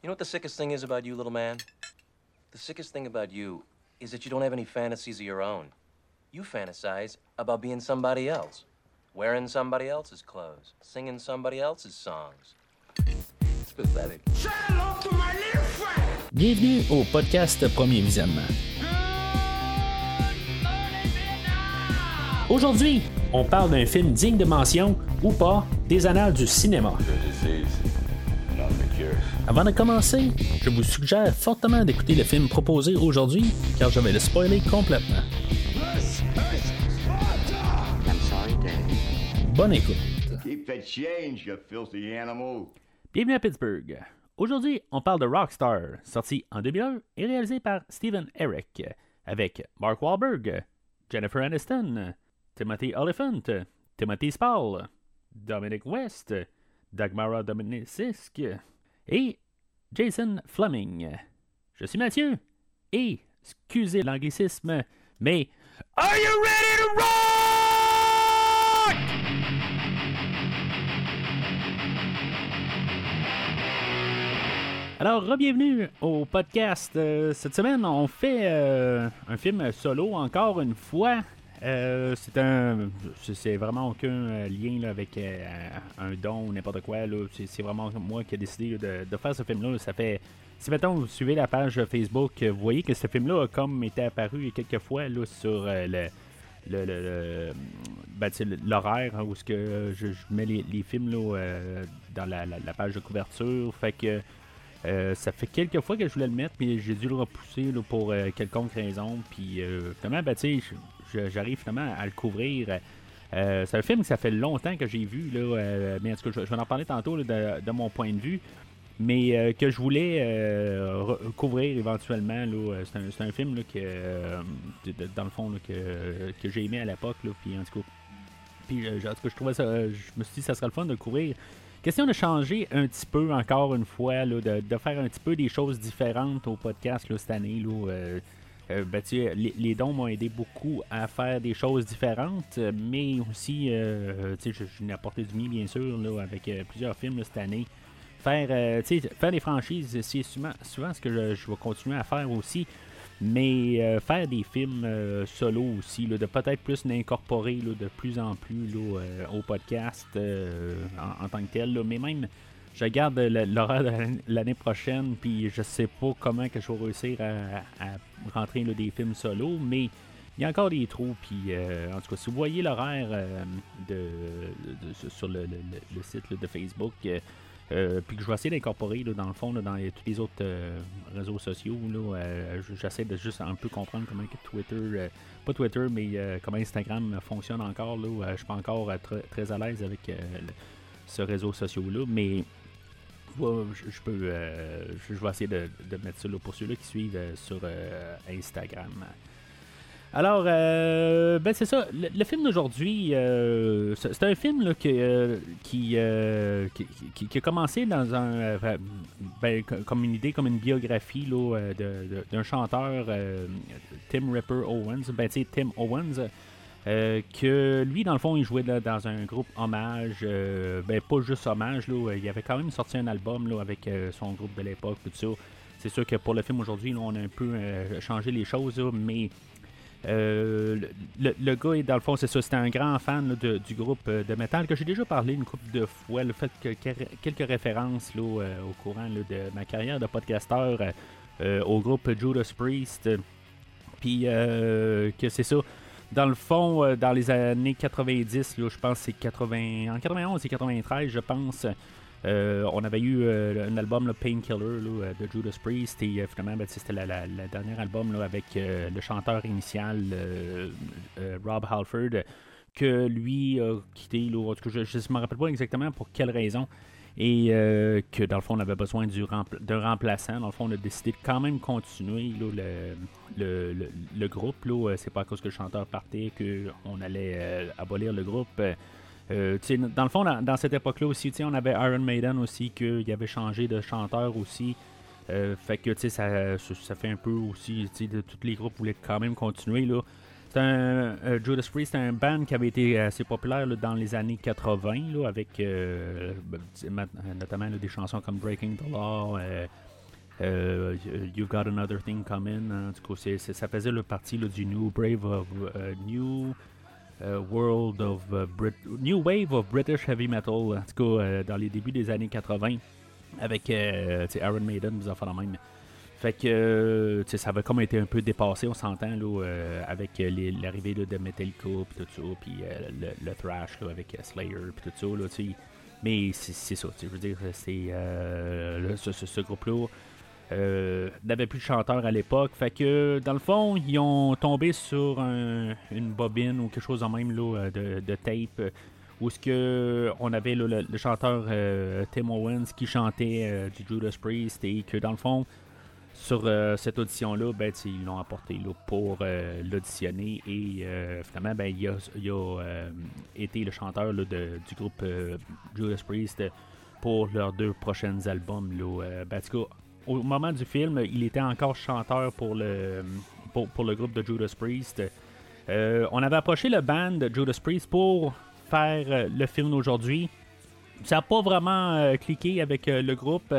You know what the sickest thing is about you, little man? The sickest thing about you is that you don't have any fantasies of your own. You fantasize about being somebody else, wearing somebody else's clothes, singing somebody else's songs. It's pathetic. Bienvenue au podcast Premier Visionnement. Aujourd'hui, on parle d'un film digne de mention ou pas des annales du cinéma. Avant de commencer, je vous suggère fortement d'écouter le film proposé aujourd'hui car je vais le spoiler complètement. Bonne écoute. Bienvenue à Pittsburgh. Aujourd'hui, on parle de Rockstar, sorti en 2001 et réalisé par Steven Eric, avec Mark Wahlberg, Jennifer Aniston, Timothy Oliphant, Timothy Spall, Dominic West, Dagmara Dominicisque et Jason Fleming. Je suis Mathieu et, excusez l'anglicisme, mais Are you ready to rock? Alors, bienvenue au podcast. Euh, cette semaine, on fait euh, un film solo encore une fois. Euh, c'est un, c'est vraiment aucun euh, lien là, avec euh, un don ou n'importe quoi. C'est, vraiment moi qui ai décidé de, faire ce film-là. Ça fait, si maintenant vous suivez la page Facebook, vous voyez que ce film-là a comme été apparu quelques fois là, sur euh, le, le, ben, l'horaire hein, où je, mets les, films là, euh, dans la, page de couverture. Fait que euh, ça fait quelques fois que je voulais le mettre, mais j'ai dû le repousser là, pour euh, quelconque raison. Puis euh, finalement, ben, j'arrive finalement à le couvrir. Euh, c'est un film que ça fait longtemps que j'ai vu, là, euh, mais en tout cas, je, vais en parler tantôt de, de mon point de vue. Mais euh, que je voulais couvrir éventuellement. C'est un, un film là, que, dans le fond, que, que j'ai aimé à l'époque. Puis en tout cas, puis, en tout cas, je trouvais ça. Je me suis dit, ça serait le fun de le couvrir. Question de changer un petit peu, encore une fois, de, de faire un petit peu des choses différentes au podcast cette année. Là, euh, ben, les, les dons m'ont aidé beaucoup à faire des choses différentes, mais aussi, euh, je, je n'ai apporté du mien, bien sûr, là, avec euh, plusieurs films cette année. Faire, euh, faire des franchises, c'est souvent, souvent ce que je, je vais continuer à faire aussi. Mais euh, faire des films solo aussi, là, de peut-être plus l'incorporer de plus en plus au podcast en, en tant que tel. Mais même, je regarde le- l'horaire de l'année- prochaine, puis je sais pas comment que je vais réussir à, rentrer là, des films solo, mais il y a encore des trous. Puis euh, en tout cas, si vous voyez l'horaire euh, de, sur le, le- le- site de Facebook, euh, puis que je vais essayer d'incorporer dans le fond dans tous les autres réseaux sociaux. J'essaie de juste un peu comprendre comment que Twitter, pas Twitter, mais comment Instagram fonctionne encore. Là, je suis pas encore très, très à l'aise avec ce réseau social-là, mais je, peux, euh, je, vais essayer de, mettre ça là, pour ceux-là qui suivent euh, sur euh, Instagram. Alors, ben c'est ça. Le, film d'aujourd'hui, c'est un film là, qui, qui, qui- a commencé dans un, ben, co- comme une idée, comme une biographie là, d'un chanteur, Tim Ripper Owens. Ben, Tim Owens. Euh, que lui, dans le fond, il jouait là, dans un groupe hommage, euh, ben pas juste hommage, là, il avait quand même sorti un album là, avec euh, son groupe de l'époque, tout ça. C'est sûr que pour le film aujourd'hui, on a un peu euh, changé les choses, mais euh, le, le- gars, dans le fond, c'est ça, c'était un grand fan de- du groupe euh, de métal que j'ai déjà parlé une couple de fois. Le fait que que- quelques références euh, au courant de ma carrière de podcasteur euh, euh, au groupe Judas Priest. Puis euh, que c'est ça. Dans le fond, euh, dans les années 90, là, je pense c'est 80, en 91 et 93, je pense. euh, on avait eu euh, un album, le Painkiller, de Judas Priest, et euh, finalement, ben, c'était la, la- la dernière album là, avec le chanteur initial, Rob Halford, que lui a quitté. Là, en tout cas, je ne me rappelle pas exactement pour quelle raison. Et euh, que dans le fond, on avait besoin du d'un remplaçant. Dans le fond, on a décidé de quand même continuer là, le, le, le- le groupe. Euh, C'est pas à cause que le chanteur partait qu'on allait euh, abolir le groupe. Dans le fond, dans, cette époque-là aussi, on avait Iron Maiden aussi, qu'il avait changé de chanteur aussi. Fait que ça, ça, fait un peu aussi, de tous les groupes voulaient quand même continuer. là. Un euh, Judas Priest, c'est un band qui avait été assez populaire dans les années 80, là, avec euh, notamment des chansons comme Breaking the Law, euh, You've Got Another Thing Coming. C'est- ça faisait le partie du New Brave of New World of New Wave of British Heavy Metal. Dans les débuts des années 80, avec Iron Maiden, vous en faites la même. Fait que euh, ça avait comme été un peu dépassé, on s'entend, là, euh, avec euh, l'arrivée de Metallica, puis tout ça, puis le, thrash là, avec Slayer, puis tout ça, là. Mais c'est ça, je veux dire, c'est euh, ce, groupe-là n'avait plus de chanteur à l'époque. Fait que, dans le fond, ils ont tombé sur un- une bobine ou quelque chose en même là, de, tape où ce que on avait le, chanteur Tim Owens qui chantait du Judas Priest et que, dans le fond, sur euh, cette audition-là, ben, ils l'ont apporté pour euh, l'auditionner et euh, finalement, ben, il a, été le chanteur du groupe Judas Priest pour leurs deux prochains albums. Ben, au moment du film, il était encore chanteur pour le, groupe de Judas Priest. On avait approché le band Judas Priest pour faire le film d'aujourd'hui. Ça n'a pas vraiment cliqué avec le groupe.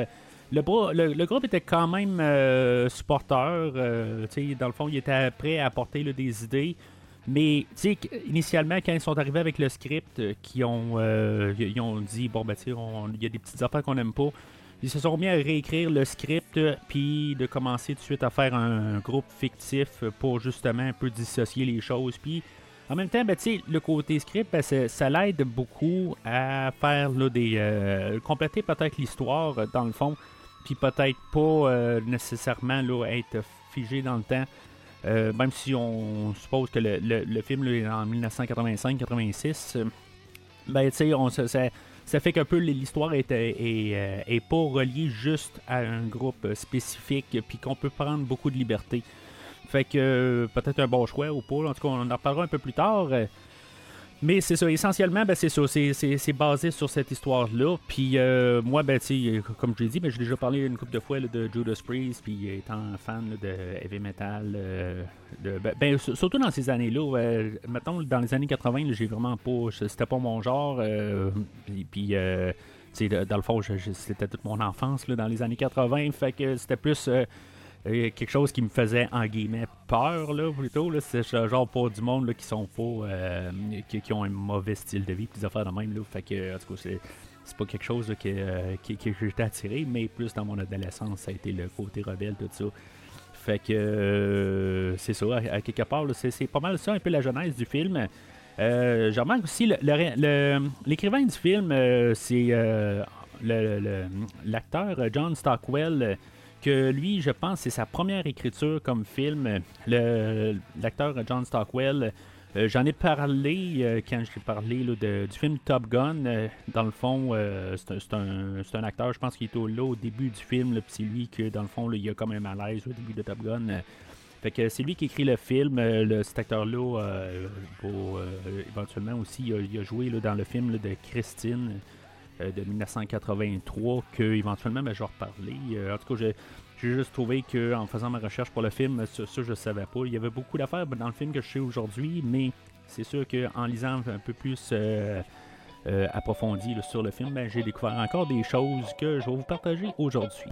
Le, le- groupe était quand même euh, supporteur. euh, dans le fond, il était prêt à apporter des idées. Mais initialement, quand ils sont arrivés avec le script, euh, ont, euh, ils ont dit bon ben il y a des petites affaires qu'on n'aime pas. Ils se sont mis à réécrire le script, puis de commencer tout de suite à faire un, groupe fictif pour justement un peu dissocier les choses. Puis en même temps, ben, le côté script, ben, ça l'aide beaucoup à faire des. euh, compléter peut-être l'histoire dans le fond, puis peut-être pas euh, nécessairement là, être figé dans le temps. Euh, même si on suppose que le, le- film est en 1985-86, euh, ben tu sais, on ça, ça fait qu'un peu l'histoire est, est, pas reliée juste à un groupe spécifique, puis qu'on peut prendre beaucoup de liberté. Fait que peut-être un bon choix ou pas. En tout cas, on en reparlera un peu plus tard. Mais c'est ça, essentiellement, ben, c'est ça, c'est, basé sur cette histoire-là. Puis euh, moi, ben, comme je l'ai dit, ben, j'ai déjà parlé une couple de fois de Judas Priest, puis étant fan de heavy metal, euh, de, ben, ben, surtout dans ces années-là, mettons, dans les années 80, là, j'ai vraiment pas, c'était pas mon genre. euh, puis, euh, dans le fond, c'était toute mon enfance là, dans les années 80, fait que c'était plus... euh, quelque chose qui me faisait en guillemets peur là plutôt là c'est ce genre pas du monde là, qui sont pas euh, qui, qui ont un mauvais style de vie puis des affaires de même là. Fait que en tout cas c'est c'est pas quelque chose que, euh, qui- que j'étais attiré mais plus dans mon adolescence ça a été le côté rebelle tout ça. Fait que euh, c'est ça à, quelque part c'est, pas mal ça un peu la genèse du film. Euh, je aussi l'écrivain du film c'est l'acteur John Stockwell que lui, je pense, c'est sa première écriture comme film. L'acteur John Stockwell, euh, j'en ai parlé euh, quand j'ai parlé là, du film Top Gun. Euh, dans le fond, c'est un, un- acteur, je pense qu'il est au, là au début du film. c'est lui que, dans le fond, il y a comme un malaise au début de Top Gun. Fait que c'est lui qui écrit le film. Cet acteur-là, éventuellement aussi, il a, il a joué dans le film de Christine de 1983 que éventuellement ben, je vais reparler. Euh, en tout cas, j'ai, juste trouvé que en faisant ma recherche pour le film, ça, ça, je savais pas. Il y avait beaucoup d'affaires dans le film que je sais aujourd'hui, mais c'est sûr qu'en lisant un peu plus euh, euh, approfondi sur le film, ben, j'ai découvert encore des choses que je vais vous partager aujourd'hui.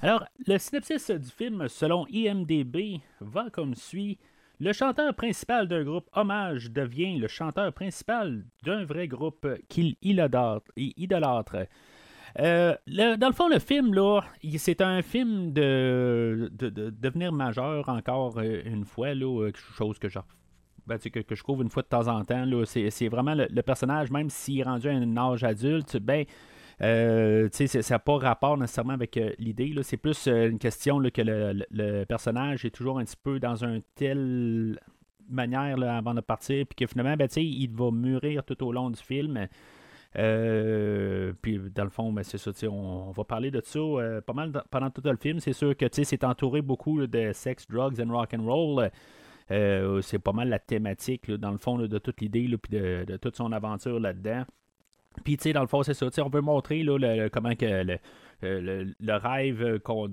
Alors, le synopsis du film, selon IMDB, va comme suit. Le chanteur principal d'un groupe hommage devient le chanteur principal d'un vrai groupe qu'il idolâtre. Euh, dans le fond, le film, là, c'est un film de, de, de devenir majeur encore euh, une fois, là, euh, quelque chose que je, ben, une fois de temps en temps. là. C'est, c'est vraiment le, le personnage, même s'il est rendu à un âge adulte, ben, euh, ça n'a pas rapport nécessairement avec euh, l'idée. C'est plus euh, une question que le, personnage est toujours un petit peu dans un tel manière avant de partir, puis que finalement, ben, il va mûrir tout au long du film. Euh, puis dans le fond, ben, c'est ça, on, va parler de ça pas mal pendant tout le film. C'est sûr que c'est entouré beaucoup de sex, drugs and rock and roll. C'est pas mal la thématique, dans le fond, de toute l'idée, puis de toute son aventure là-dedans. Puis, tu sais, dans le fond, c'est ça. tu sais, On veut montrer là, comment que le, le, rêve qu'on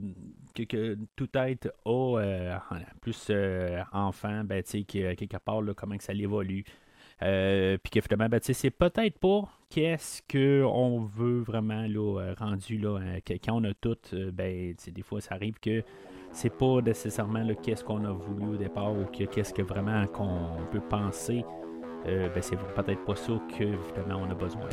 que, tout être a, plus enfant, ben, quelque part, comment que ça évolue. Puis que finalement, ben, c'est peut-être pas qu'est-ce qu'on veut vraiment là, rendu là, quand on a tout, ben, des fois ça arrive que c'est pas nécessairement qu'est-ce qu'on a voulu au départ ou qu'est-ce que vraiment qu'on peut penser. Euh, ben c'est peut-être pas ça que finalement on a besoin.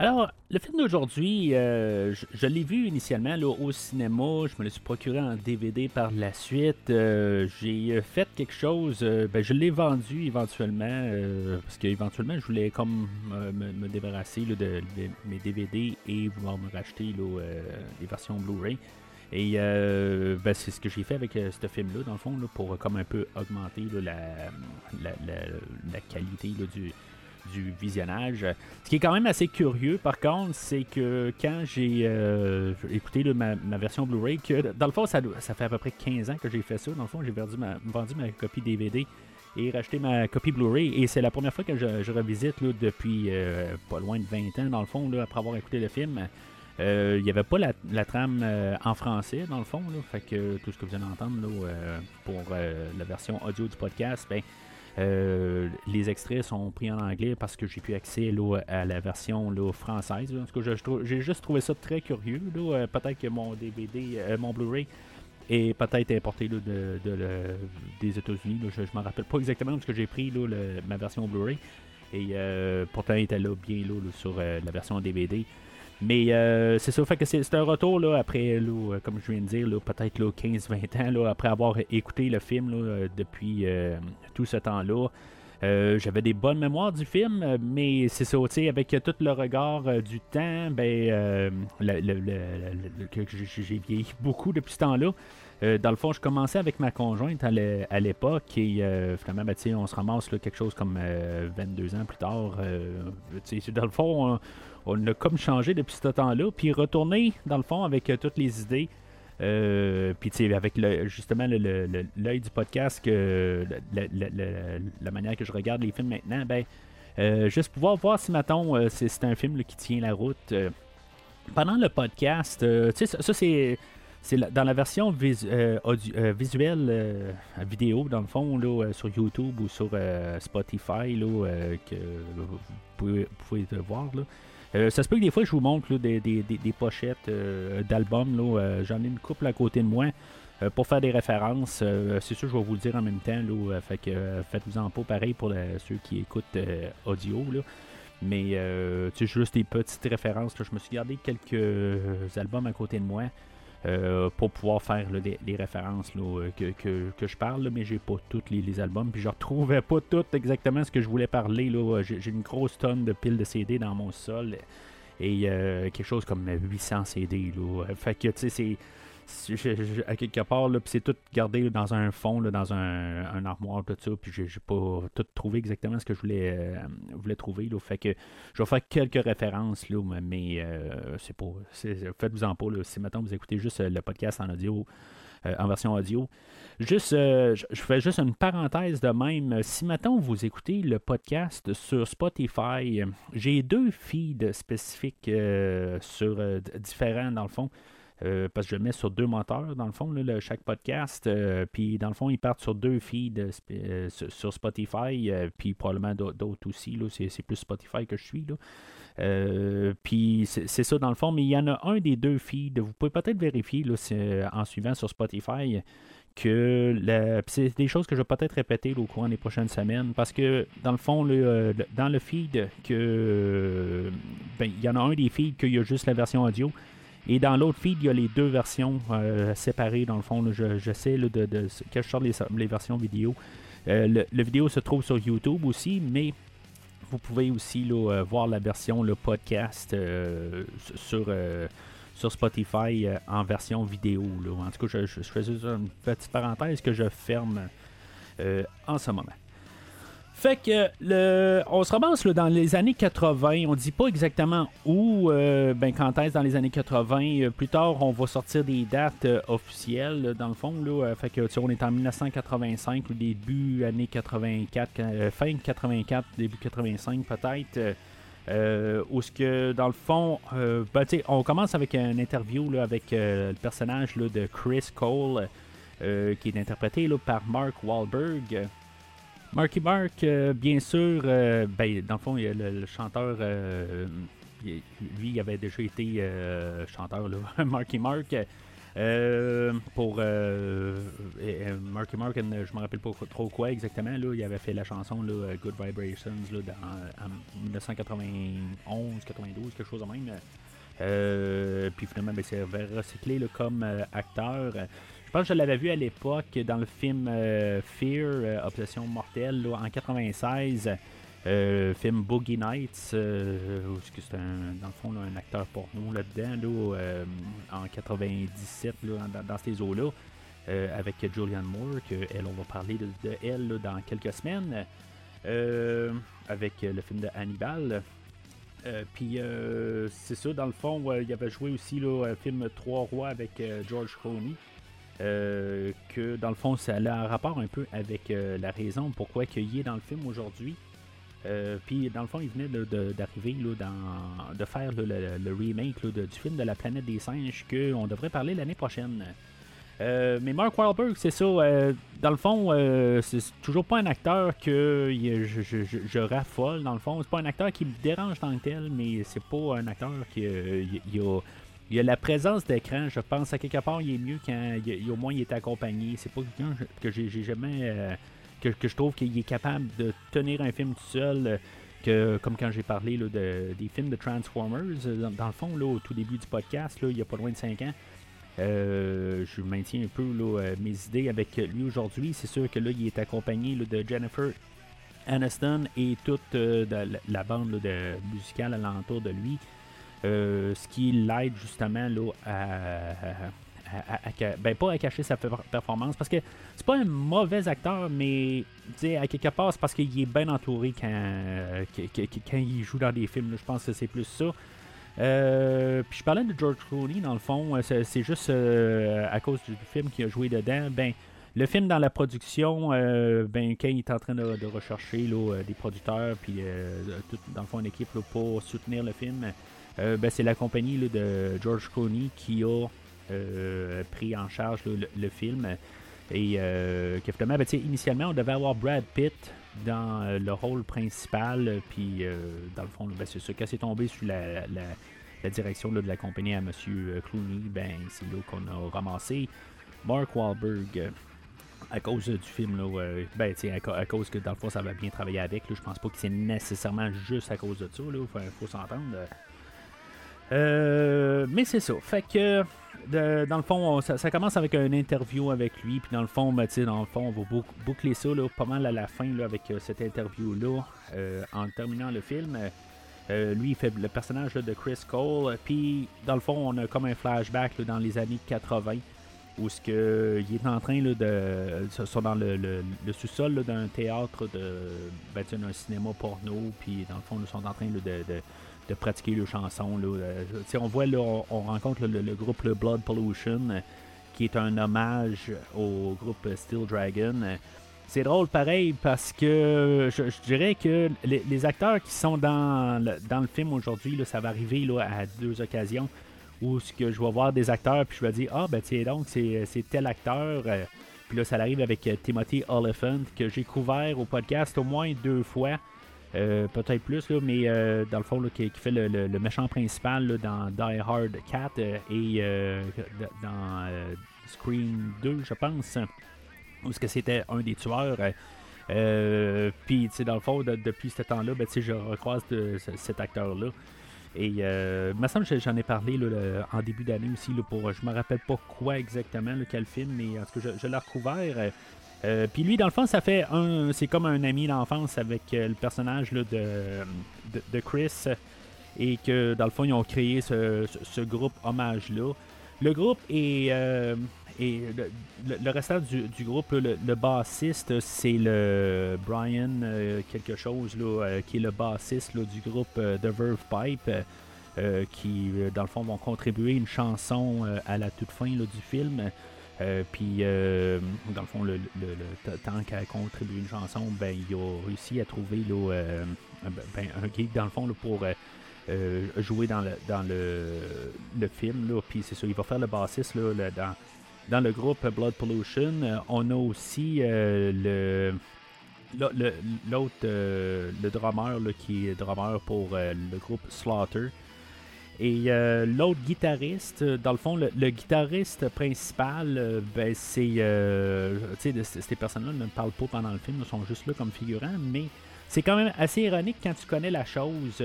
Alors, le film d'aujourd'hui, euh, je, l'ai vu initialement au cinéma. Je me l'ai procuré en DVD par la suite. Euh, j'ai fait quelque chose. Euh, ben, je l'ai vendu éventuellement parce qu'éventuellement, je voulais comme me, débarrasser de, mes DVD et vouloir me racheter les versions Blu-ray. Et ben, c'est ce que j'ai fait avec ce film-là, dans le fond, pour comme un peu augmenter la, la, qualité du, du visionnage. Ce qui est quand même assez curieux, par contre, c'est que quand j'ai euh, écouté ma, version Blu-ray, que dans le fond, ça, fait à peu près 15 ans que j'ai fait ça. Dans le fond, j'ai vendu ma, copie DVD et racheté ma copie Blu-ray. Et c'est la première fois que je, revisite depuis euh, pas loin de 20 ans, dans le fond, après avoir écouté le film. Euh, il n'y avait pas la, trame en français, dans le fond. Fait que tout ce que vous allez entendre là, pour la version audio du podcast, ben, euh, les extraits sont pris en anglais parce que j'ai pu accès à la version française. j'ai juste trouvé ça très curieux. Euh, peut-être que mon DVD, euh, mon Blu-ray est peut-être importé de, des États-Unis. Je ne m'en rappelle pas exactement parce que j'ai pris ma version Blu-ray. Et pourtant, il était là bien sur la version DVD. Mais euh, c'est ça, fait que c'est un retour là, après, là, comme je viens de dire, peut-être 15-20 ans, là, après avoir écouté le film là, depuis euh, tout ce temps-là. Euh, j'avais des bonnes mémoires du film, mais c'est ça, avec tout le regard du temps, ben, j'ai vieilli beaucoup depuis ce temps-là. dans le fond, je commençais avec ma conjointe à l'époque et finalement, ben, on se ramasse quelque chose comme 22 ans plus tard. dans le fond, on, a comme changé depuis ce temps-là, puis retourner dans le fond avec euh, toutes les idées. Euh, puis tu sais, avec le, justement l'œil du podcast, la, manière que je regarde les films maintenant, ben euh, juste pouvoir voir si maintenant c'est un film qui tient la route. pendant le podcast, tu sais, ça, c'est c'est dans la version visuelle vidéo, dans le fond, là, sur YouTube ou sur Spotify, là, que vous pouvez, vous pouvez voir. Là. Euh, ça se peut que des fois, je vous montre des, pochettes euh, d'albums. Euh, j'en ai une couple à côté de moi pour faire des références. c'est sûr, je vais vous le dire en même temps. faites-vous-en pas pareil pour ceux qui écoutent audio. Mais c'est juste des petites références. Je me suis gardé quelques albums à côté de moi. Euh, pour pouvoir faire les, références que, je parle, mais j'ai pas tous les, albums, puis je retrouvais pas tout exactement ce que je voulais parler. J'ai une grosse tonne de piles de CD dans mon sol et euh, quelque chose comme 800 CD. Fait que tu sais, c'est à quelque part, puis c'est tout gardé dans un fond, dans un, armoire, tout ça, puis j'ai pas tout trouvé exactement ce que je voulais, euh, trouver. Fait que je vais faire quelques références, là, mais euh, c'est pas. Faites-vous en pas, si maintenant vous écoutez juste euh, le podcast en audio, en version audio. Juste, je fais juste une parenthèse de même. Si maintenant vous écoutez le podcast sur Spotify, j'ai deux feeds spécifiques sur différents dans le fond. Euh, parce que je le mets sur deux moteurs, dans le fond, chaque podcast. Euh, puis, dans le fond, ils partent sur deux feeds euh, sur Spotify, puis probablement d'autres aussi. C'est plus Spotify que je suis. Là. puis c'est ça dans le fond, mais il y en a un des deux feeds. Vous pouvez peut-être vérifier en suivant sur Spotify que c'est des choses que je vais peut-être répéter au courant des prochaines semaines parce que dans le fond, dans le feed, que ben, il y en a un des feeds qu'il y a juste la version audio. Et dans l'autre feed, il y a les deux versions euh, séparées, dans le fond. J'essaie de, de, que je sorte les, versions vidéo. Euh, le, vidéo se trouve sur YouTube aussi, mais vous pouvez aussi euh, voir la version le podcast sur, sur Spotify en version vidéo. En tout cas, je, je, fais juste une petite parenthèse que je ferme en ce moment. Fait que le, on se ramasse là, dans les années 80. On dit pas exactement où, euh, ben quand est-ce dans les années 80. Euh, plus tard, on va sortir des dates euh, officielles dans le fond. Là, fait que on est en 1985 ou début années 84, fin 84, début 85 peut-être. où ce que dans le fond, ben, on commence avec une interview avec le personnage de Chris Cole, qui est interprété par Mark Wahlberg. Marky Mark, euh, bien sûr, euh, ben, dans le fond, il le, le chanteur, euh, lui, il avait déjà été chanteur, là, Marky Mark. pour Marky Mark, je me rappelle pas trop quoi exactement. Là, il avait fait la chanson là, Good Vibrations là, dans, en 1991, 92, quelque chose de même. puis finalement, ben, c'est recyclé là, comme acteur. Je pense que je l'avais vu à l'époque dans le film euh, Fear, euh, Obsession mortelle, en 96. Euh, film Boogie Nights, où c'est un, dans le fond un acteur porno là-dedans, là, en 97, dans, ces eaux-là, avec Julianne Moore, que on va parler de, elle dans quelques semaines, avec le film de Hannibal. puis c'est ça, dans le fond, il avait joué aussi le film Trois Rois avec George Clooney. Euh, que dans le fond, ça a un rapport un peu avec euh, la raison pourquoi il est dans le film aujourd'hui. Euh, puis dans le fond, il venait d'arriver de faire le, remake du film de la planète des singes qu'on devrait parler l'année prochaine. mais Mark Wahlberg, c'est ça. dans le fond, c'est toujours pas un acteur que je, raffole. Dans le fond, c'est pas un acteur qui me dérange tant que tel, mais c'est pas un acteur qui a il y a la présence d'écran, je pense, à quelque part, il est mieux quand il, au moins il est accompagné. C'est pas quelqu'un que j'ai jamais. Euh, que, je trouve qu'il est capable de tenir un film tout seul. Euh, que, comme quand j'ai parlé de, des films de Transformers, euh, dans, le fond, là, au tout début du podcast, là, il y a pas loin de 5 ans, je maintiens un peu mes idées avec lui aujourd'hui. C'est sûr que là, il est accompagné de Jennifer Aniston et toute la, bande de, musicale alentour de lui. Euh, ce qui l'aide justement là, à, ben pas à cacher sa performance parce que c'est pas un mauvais acteur mais à quelque part c'est parce qu'il est bien entouré quand, quand, il joue dans des films je pense que c'est plus ça. Euh, puis je parlais de George Clooney dans le fond euh, c'est juste à cause du film qu'il a joué dedans. Ben le film dans la production, ben, quand il est en train de, rechercher des producteurs, puis tout, dans le fond, une équipe pour soutenir le film, euh, ben, c'est la compagnie de George Clooney qui a euh, pris en charge le, film. Et euh, ben, initialement, on devait avoir Brad Pitt dans le rôle principal. Puis, dans le fond, ben, c'est ça. Quand c'est tombé sous la, direction de la compagnie à M. Clooney, ben, c'est là qu'on a ramassé Mark Wahlberg à cause du film, là, ben, à, cause que dans le fond ça va bien travailler avec. je pense pas que c'est nécessairement juste à cause de ça. Il faut s'entendre. Euh, mais c'est ça. Fait que dans le fond, ça, commence avec une interview avec lui, puis dans le fond, ben, dans le fond, on va boucler ça là, pas mal à la fin là, avec euh, cette interview-là, euh, en terminant le film. lui, il fait le personnage de Chris Cole, puis dans le fond, on a comme un flashback dans les années 80, où ce que il est en train de, sont dans le, sous-sol d'un théâtre de, ben, d'un cinéma porno, puis dans le fond, ils sont en train de pratiquer leurs chansons. Là. Euh, on voit, là, on, rencontre le, groupe Blood Pollution, euh, qui est un hommage au groupe Steel Dragon. C'est drôle pareil parce que je, dirais que les, acteurs qui sont dans le, dans le film aujourd'hui, ça va arriver là, à deux occasions où ce que je vais voir des acteurs puis je vais dire Ah ben tiens donc c'est tel acteur. Euh, puis là ça arrive avec Timothy Oliphant que j'ai couvert au podcast au moins deux fois. Euh, peut-être plus, là, mais euh, dans le fond, qui, fait le, méchant principal dans Die Hard 4 euh, et dans Scream 2, je pense, où ce que c'était un des tueurs. Puis, dans le fond, depuis ce temps-là, ben, je recroise cet acteur-là. Et euh, il me semble que j'en ai parlé en début d'année aussi. Là, pour, je me rappelle pas quoi exactement, quel film, mais en tout cas, je, je l'ai recouvert. Euh, puis lui, dans le fond, ça fait un. C'est comme un ami d'enfance avec euh, le personnage de, de, Chris. Et que dans le fond, ils ont créé ce, groupe hommage-là. Le groupe est, euh, et le, restant du, groupe, le, bassiste, c'est le Brian quelque chose, là, qui est le bassiste du groupe The Verve Pipe. qui, dans le fond, vont contribuer une chanson à la toute fin du film. Puis, dans le fond, le, tant qu'à contribuer une chanson, ben, il a réussi à trouver là, ben, un geek, dans le fond, pour euh, jouer dans le, dans le, film. Là, puis c'est ça, il va faire le bassiste là, dans, dans le groupe Blood Pollution. Euh, on a aussi euh, le l'autre, le drummer qui est drummer pour le groupe Slaughter. Et l'autre guitariste, dans le fond, le, guitariste principal, ben, c'est. tu sais, ces personnes-là ne parlent pas pendant le film, sont juste là comme figurants, mais c'est quand même assez ironique quand tu connais la chose.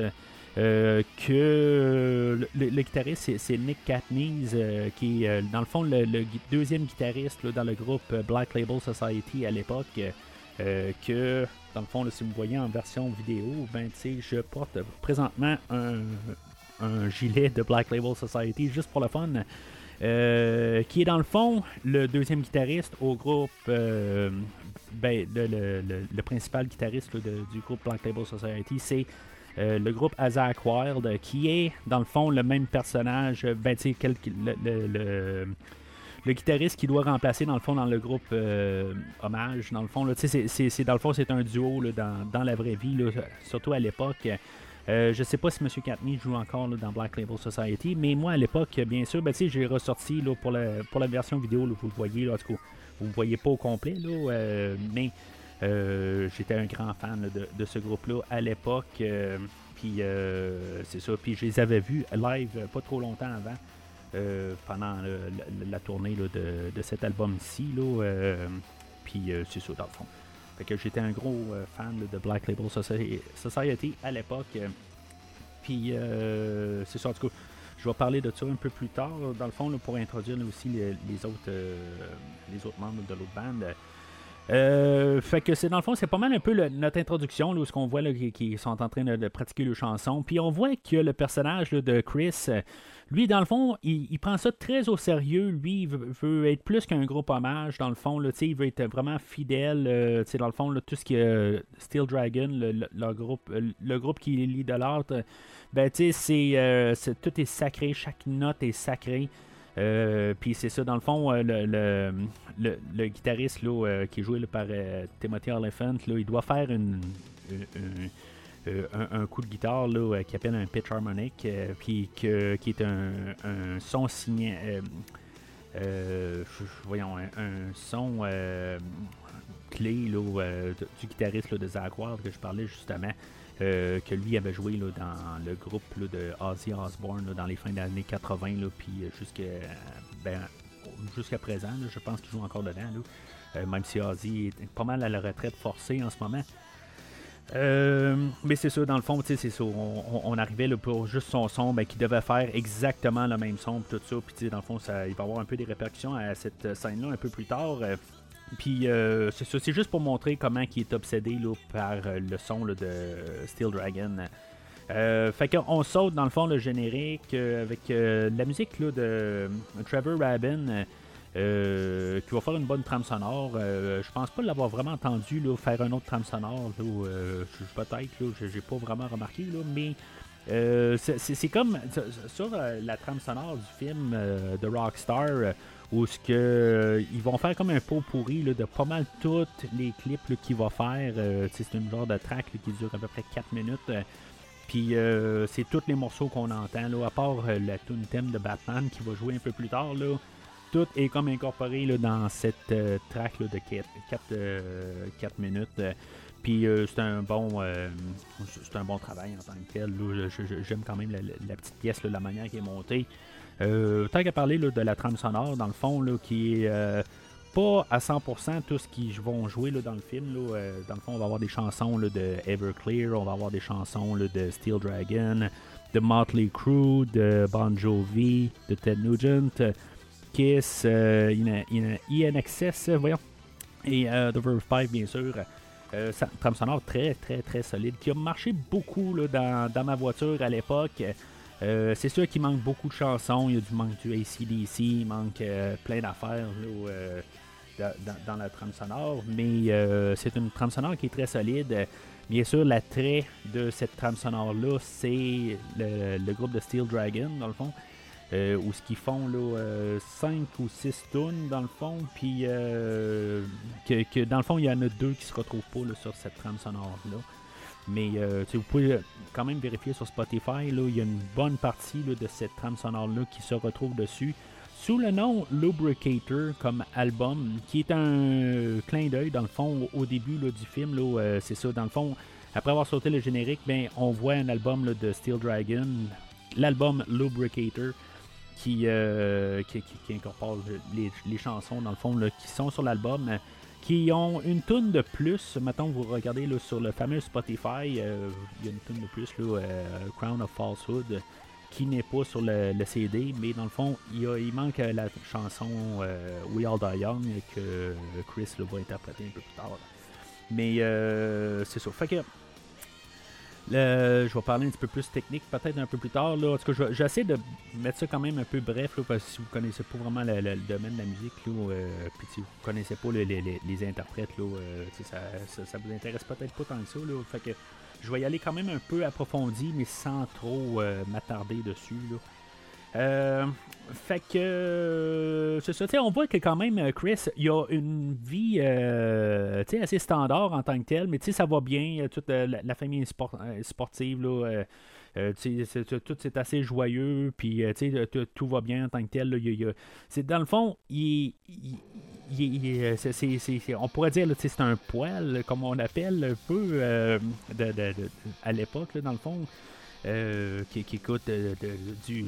Euh, que le, guitariste, c'est Nick euh, qui est euh, dans le fond le, deuxième guitariste dans le groupe Black Label Society à l'époque. que dans le fond, si vous voyez en version vidéo, ben je porte présentement un, gilet de Black Label Society juste pour le fun. qui est dans le fond le deuxième guitariste au groupe, ben, le, principal guitariste du groupe Black Label Society, c'est euh, le groupe Azak Wild, qui est dans le fond le même personnage, euh, ben, sais, le, le, guitariste qui doit remplacer dans le fond dans le groupe euh, Hommage, dans le fond, là, c'est, c'est, dans le fond c'est un duo dans, dans, la vraie vie, surtout à l'époque. Euh, je sais pas si M. Katney joue encore dans Black Label Society, mais moi à l'époque, bien sûr, ben, j'ai ressorti là, pour, la, pour la version vidéo, vous le voyez, là, vous ne voyez pas au complet, là, mais euh, j'étais un grand fan de, ce groupe-là à l'époque. Euh, puis euh, c'est ça. Puis je les avais vus live pas trop longtemps avant. pendant la, tournée de, cet album-ci. puis c'est ça, dans le fond. Fait que j'étais un gros fan de Black Label Society à l'époque. Puis c'est ça, en tout cas, je vais parler de ça un peu plus tard, dans le fond, pour introduire aussi les, autres, les autres membres de l'autre bande. Euh, fait que c'est dans le fond, c'est pas mal un peu notre introduction, là, ce qu'on voit là, qui, sont en train de, pratiquer le chanson. Puis on voit que le personnage de Chris, euh, lui, dans le fond, il, prend ça très au sérieux. Lui, il veut, être plus qu'un groupe hommage, dans le fond. Là, il veut être vraiment fidèle. Euh, dans le fond, tout ce qui est Steel Dragon, le, groupe, le groupe qui l'idolâtre, ben, c'est, c'est, tout est sacré, chaque note est sacrée. Euh, puis c'est ça, dans le fond, euh, le, le, guitariste là, euh, qui est joué par Timothy Oliphant, là, il doit faire une, un, coup de guitare là, qui appelle un pitch harmonic, puis qui est un, son signé. voyons, un, son clé là, du guitariste de Zach Ward que je parlais justement. Euh, que lui avait joué là, dans le groupe de Ozzy Osbourne dans les fins des années 80, puis euh, jusqu'à ben, présent, je pense qu'il joue encore dedans, euh, même si Ozzy est pas mal à la retraite forcée en ce moment. mais c'est ça, dans le fond, c'est. On, arrivait pour juste son son ben, qui devait faire exactement le même son, tout ça. Puis dans le fond, ça, il va y avoir un peu des répercussions à cette scène-là un peu plus tard. Puis euh, c'est juste pour montrer comment il est obsédé par euh, le son de Steel Dragon. Euh, fait qu'on saute dans le fond le générique avec la musique de Trevor Rabin. qui va faire une bonne trame sonore. je pense pas l'avoir vraiment entendu faire un autre trame sonore. Peut-être, j'ai pas vraiment remarqué, mais c'est comme sur la trame sonore du film de Rockstar où ce que, euh, ils vont faire comme un pot pourri de pas mal tous les clips qu'il va faire. Euh, c'est une genre de track qui dure à peu près 4 minutes. Euh, puis c'est tous les morceaux qu'on entend, là, à part la tune thème de Batman qui va jouer un peu plus tard. Là, tout est comme incorporé là, dans cette track de 4, minutes. Puis c'est un bon c'est un bon travail en tant que tel. J'aime quand même la, petite pièce, la manière qui est montée. Euh, tant qu'à parler de la trame sonore, dans le fond, qui est euh, pas à 100% tout ce qu'ils vont jouer dans le film. Euh, dans le fond, on va avoir des chansons de Everclear, on va avoir des chansons de Steel Dragon, de Motley Crue, de Bon Jovi, de Ted Nugent, Kiss, INXS, voyons, et The Verve 5, bien sûr. Euh, trame sonore très, très, très solide qui a marché beaucoup dans, ma voiture à l'époque. Euh, c'est sûr qu'il manque beaucoup de chansons. Il y a du manque du ACDC, il manque euh, plein d'affaires euh, dans, la trame sonore. Mais c'est une trame sonore qui est très solide. Bien sûr, l'attrait de cette trame sonore-là, c'est le, groupe de Steel Dragon, dans le fond. où ce qu'ils font là 5 ou 6 tunes dans le fond puis que, dans le fond il y en a deux qui se retrouvent pas sur cette trame sonore là mais euh, vous pouvez quand même vérifier sur Spotify, là, il y a une bonne partie de cette trame sonore-là qui se retrouve dessus sous le nom Lubricator comme album, qui est un clin d'œil dans le fond au, début du film. Euh, c'est ça, dans le fond, après avoir sauté le générique, ben, on voit un album de Steel Dragon, l'album Lubricator. Qui, euh, qui, incorpore les, les, chansons dans le fond qui sont sur l'album qui ont une tonne de plus. Maintenant, vous regardez sur le fameux Spotify, euh, il y a une tonne de plus, là, euh, Crown of Falsehood, qui n'est pas sur le, CD, mais dans le fond, il, manque euh, la chanson We All Die Young que Chris va interpréter un peu plus tard. Mais c'est ça. Fait que je vais parler un petit peu plus technique peut-être un peu plus tard. Là. En tout cas, j'essaie de mettre ça quand même un peu bref, parce que si vous connaissez pas vraiment le, domaine de la musique, là, euh, puis si vous connaissez pas les, interprètes, là, euh, ça, ça, vous intéresse peut-être pas tant que ça. Je vais y aller quand même un peu approfondi, mais sans trop euh, m'attarder dessus. Euh, fait que euh, c'est ça, on voit que quand même euh, Chris, il a une vie euh, assez standard en tant que tel, mais ça va bien, toute la, famille sportive là, tout c'est assez joyeux, puis tout va bien en tant que tel. c'est dans le fond, il, on pourrait dire que c'est un poil, comme on appelle un peu de, à l'époque, dans le fond, qui, qui, du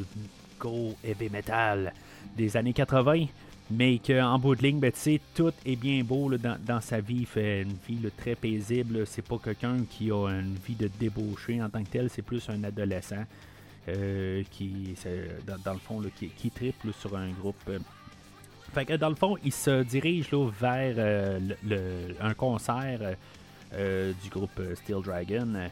gros heavy metal des années 80, mais qu'en bout de ligne, ben, tout est bien beau dans, sa vie. Fait une vie très paisible. C'est pas quelqu'un qui a une vie de débauché en tant que tel, c'est plus un adolescent euh, qui, dans, le fond, qui, triple sur un groupe. Fait que dans le fond, il se dirige vers euh, un concert euh, du groupe Steel Dragon.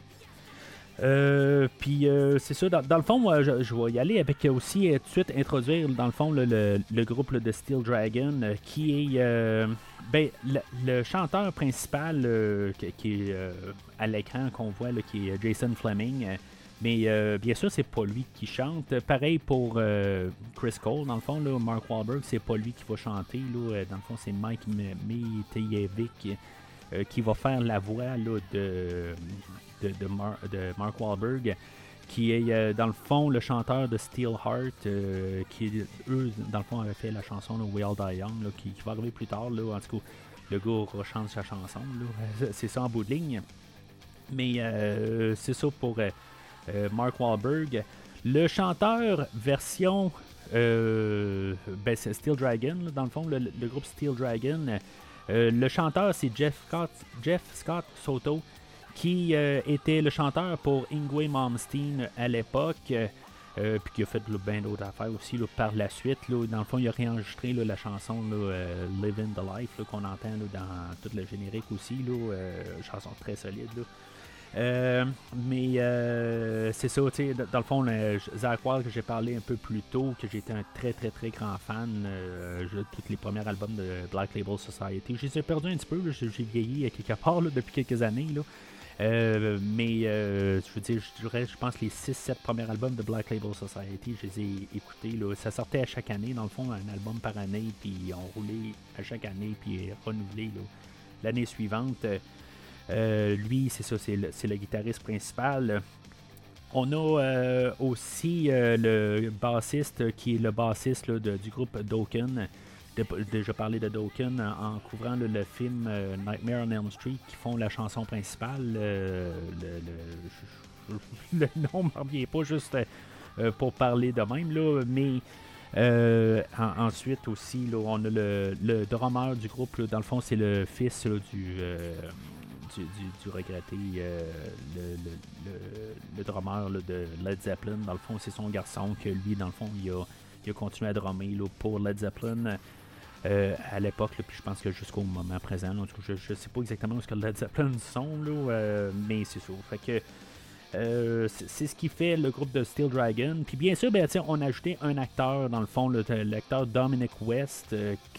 Euh, puis euh, c'est ça, dans, le fond, moi, je, vais y aller avec aussi tout de suite introduire, dans le fond, le, groupe de Steel Dragon, euh, qui est ben, le, chanteur principal qui, est à l'écran qu'on voit, qui est Jason Fleming. mais bien sûr, c'est pas lui qui chante. Pareil pour Chris Cole, dans le fond, là, Mark Wahlberg, c'est pas lui qui va chanter. Dans le fond, c'est Mike Mitejevic qui va faire la voix là, de Mark Wahlberg, qui est euh, dans le fond le chanteur de Steelheart, euh, qui eux, dans le fond, avaient fait la chanson We All Die Young, qui, va arriver plus tard. Là, en tout cas, le gars rechante sa chanson. C'est ça en bout de ligne. Mais euh, c'est ça pour Mark Wahlberg. Le chanteur version ben, Steel Dragon, dans le fond, le, groupe Steel Dragon. le chanteur, c'est Jeff Scott, Jeff Scott Soto qui euh, était le chanteur pour Ingwe Malmsteen à l'époque. Euh, euh, puis qui a fait bien d'autres affaires aussi par la suite. dans le fond, il a réenregistré la chanson Living the Life qu'on entend dans tout le générique aussi. Chanson très solide. mais c'est ça, dans le fond, Zach Wild que j'ai parlé un peu plus tôt, que j'étais un très très très grand fan de tous les premiers albums de Black Label Society. Je les ai un petit peu, j'ai vieilli quelque part depuis quelques années. Euh, mais euh, je veux dire, je dirais, je pense les 6-7 premiers albums de Black Label Society, je les ai écoutés. Là. Ça sortait à chaque année, dans le fond, un album par année, puis on roulait à chaque année, puis renouvelé l'année suivante. Euh, lui, c'est ça, c'est le, guitariste principal. On a aussi le bassiste qui est le bassiste du groupe Dokken déjà parlé de Dokken en, couvrant le, film euh, Nightmare on Elm Street qui font la chanson principale. le, nom ne revient pas juste euh, pour parler de même, là, mais euh, ensuite aussi, là, on a le, drummer du groupe. dans le fond, c'est le fils du, du, regretté, le, drummer de Led Zeppelin. Dans le fond, c'est son garçon que lui, dans le fond, il a continué à drummer pour Led Zeppelin. Euh, à l'époque, puis je pense que jusqu'au moment présent, je ne sais pas exactement où ce que Led Zeppelin sont, là, euh, mais c'est ça. Fait que Euh, c'est ce qui fait le groupe de Steel Dragon. Puis bien sûr, ben, on a ajouté un acteur, dans le fond, l'acteur Dominic West,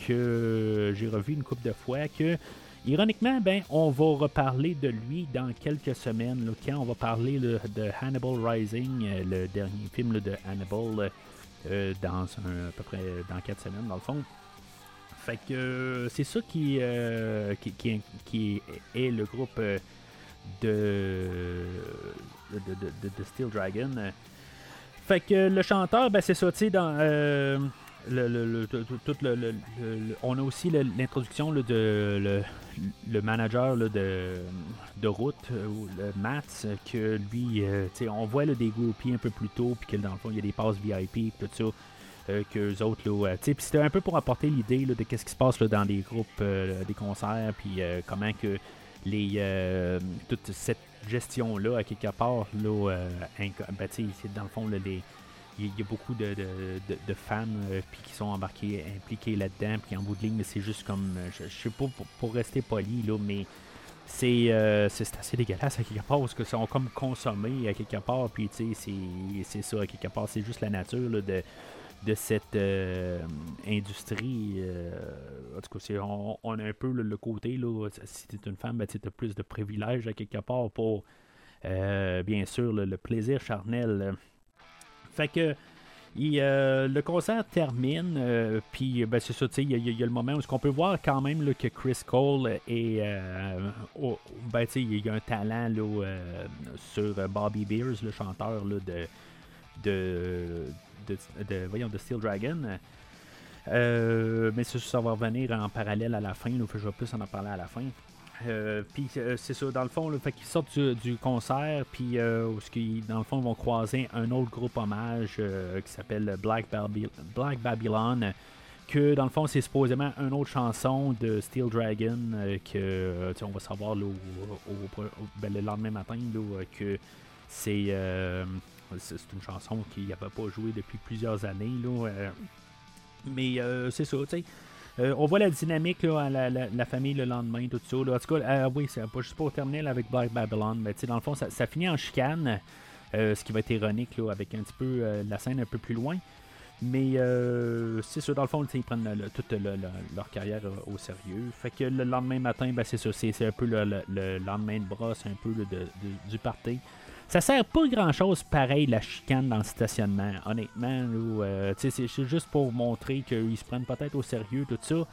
que j'ai revu une couple de fois, que ironiquement, ben, on va reparler de lui dans quelques semaines, quand on va parler de Hannibal Rising, le dernier film de Hannibal, dans à peu près dans quatre semaines, dans le fond. Fait que c'est ça qui, qui, qui, est le groupe de, de, Steel Dragon. Fait que le chanteur, ben c'est ça, tu dans. Euh, le, tout le, on a aussi l'introduction de le, manager de, de route, euh, le Mats, que lui, euh, sais on voit des groupies un peu plus tôt, puis que dans le fond, il y a des passes VIP, tout ça. Que les autres, là, puis c'était un peu pour apporter l'idée de qu'est-ce qui se passe là, dans des groupes, des concerts, puis comment que les, euh, toute cette gestion-là, à quelque part, là, euh, ben, dans le fond, il y, a beaucoup de, de, de, fans euh, qui sont embarqués, impliqués là-dedans, puis en bout de ligne, c'est juste comme, je, sais pas pour, rester poli, là, mais c'est assez dégueulasse à quelque part, parce que sont comme consommés à quelque part, puis c'est ça, à quelque part, c'est juste la nature de de cette euh, industrie. Euh, en tout cas, on, a un peu le, côté, là, si tu es une femme, ben, tu as plus de privilèges à quelque part pour, euh, bien sûr, le, plaisir charnel. Fait que le concert termine, puis ben, c'est ça, il y, a le moment où on peut voir quand même que Chris Cole est. ben, il y a un talent là, sur Bobby Beers, le chanteur là, de, de, voyons, de Steel Dragon. Euh, mais ça, va revenir en parallèle à la fin. je vais plus en en parler à la fin. Euh, puis euh, c'est ça, dans le fond, le fait qu'ils sortent du, concert, puis dans le fond, ils vont croiser un autre groupe hommage qui s'appelle Black, Black, Babylon. Que dans le fond, c'est supposément une autre chanson de Steel Dragon que on va savoir au, ben, le lendemain matin que c'est c'est une chanson qu'il n'avait pas joué depuis plusieurs années. Là, euh. mais euh, c'est ça, tu sais. Euh, on voit la dynamique, là, la, famille le lendemain, tout ça. En tout cas, oui, c'est pas juste pour terminer avec Black Babylon, mais dans le fond, ça, finit en chicane, ce qui va être ironique là, avec un petit peu la scène un peu plus loin. Mais c'est ça, dans le fond, ils prennent toute leur carrière au sérieux. Fait que le lendemain matin, ben, c'est ça, c'est un peu le, lendemain de brosse, un peu du party. Ça sert pas grand chose pareil la chicane dans le stationnement, honnêtement. Euh, c'est juste pour montrer qu'ils se prennent peut-être au sérieux, tout ça.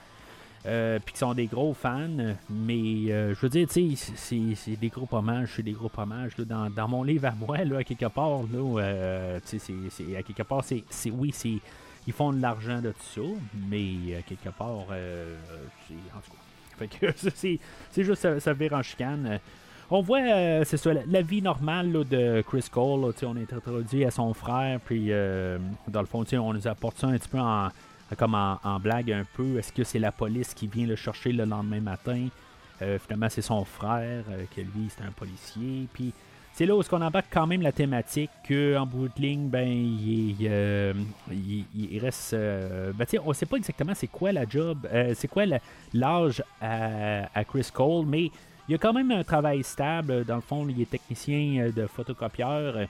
Euh, puis qu'ils sont des gros fans, mais euh, je veux dire, tu sais, c'est des gros hommages, c'est des gros hommages. dans, mon livre à moi, là, à quelque part, là, tu sais, à quelque part, c'est oui, c'est ils font de l'argent de tout ça, mais à quelque part, en tout cas, c'est juste ça, ça vire en chicane. On voit, euh, c'est la, vie normale de Chris Cole. on est introduit à son frère, puis euh, dans le fond, on nous apporte ça un petit peu en, comme en, blague un peu. Est-ce que c'est la police qui vient le chercher le lendemain matin? Euh, finalement, c'est son frère, que lui, c'est un policier. Puis c'est là où on embarque quand même la thématique qu'en bout de ligne, ben, il, reste. ben, on sait pas exactement c'est quoi la job, c'est quoi l'âge à, Chris Cole, mais il a quand même un travail stable. Dans le fond, il est technicien euh, de photocopieur. Euh,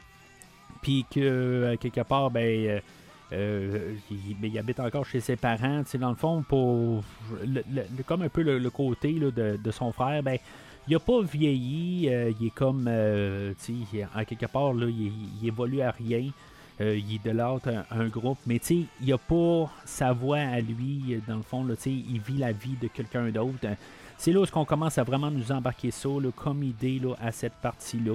puis que, euh, quelque part, ben. ben. il, habite encore chez ses parents. Dans le fond, pour comme un peu le, côté de, son frère, ben, il n'a pas vieilli. il est comme, en quelque part, là, il, évolue à rien. il est de l'autre un, groupe, mais il n'a pas sa voix à lui. Dans le fond, là, il vit la vie de quelqu'un d'autre. C'est là où on commence à vraiment nous embarquer ça comme idée là, à cette partie-là.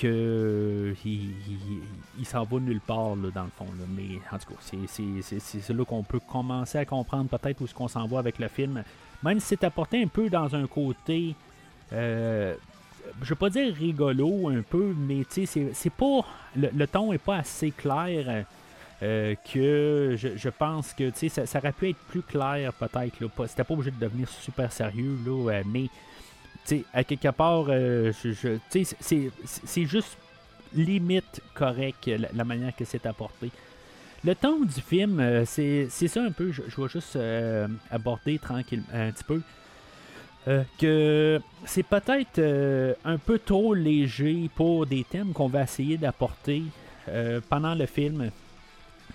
Que il, s'en va nulle part dans le fond. Mais en tout cas, c'est là qu'on peut commencer à comprendre peut-être où est-ce qu'on s'en va avec le film. Même si c'est apporté un peu dans un côté. Euh, je vais pas dire rigolo un peu, mais c'est pas. Le, le, ton est pas assez clair euh, que je, pense que ça, ça aurait pu être plus clair peut-être. C'était pas obligé de devenir super sérieux, là, euh, mais à quelque part, euh, c'est juste limite correct la, manière que c'est apporté. Le ton du film, c'est ça un peu, je, je vais juste aborder tranquille un petit peu. euh, que c'est peut-être euh, un peu trop léger pour des thèmes qu'on va essayer d'apporter euh, pendant le film.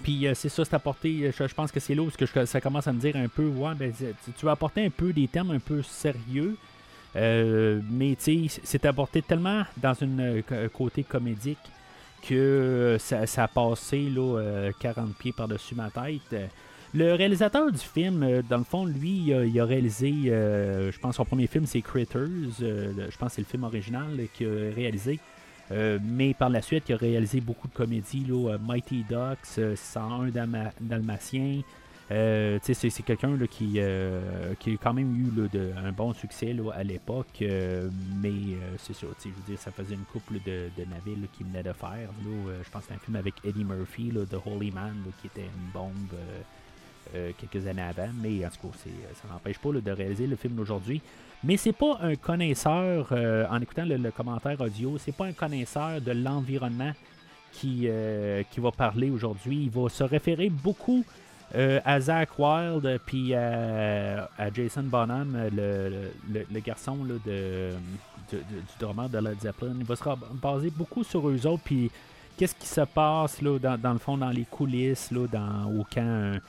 Puis c'est ça, c'est apporté. Je, pense que c'est là où que ça commence à me dire un peu, ouais, ben, tu vas apporter un peu des thèmes un peu sérieux. mais tu sais, c'est apporté tellement dans une côté comédique que ça, a passé là, 40 pieds par-dessus ma tête. Le réalisateur du film, euh, dans le fond, lui, il a, réalisé, euh, je pense, son premier film, c'est Critters. Euh, je pense que c'est le film original qu'il a réalisé. Mais par la suite, il a réalisé beaucoup de comédies, là, Mighty Ducks, 101 Dalmatiens. c'est quelqu'un qui, qui a quand même eu de, un bon succès à l'époque, mais c'est ça, je veux dire, ça faisait une couple de, de navires qu'il venait de faire. je pense que un film avec Eddie Murphy, The Holy Man, qui était une bombe euh, quelques années avant, mais en tout cas, euh, ça n'empêche pas de réaliser le film d'aujourd'hui. Mais c'est pas un connaisseur, euh, en écoutant le, commentaire audio, c'est pas un connaisseur de l'environnement qui, qui va parler aujourd'hui. Il va se référer beaucoup à Zach Wilde puis à, Jason Bonham, le, le, garçon de, du drummer de Led Zeppelin. Il va se baser beaucoup sur eux autres, puis qu'est-ce qui se passe là, dans, le fond, dans les coulisses, là, dans, au camp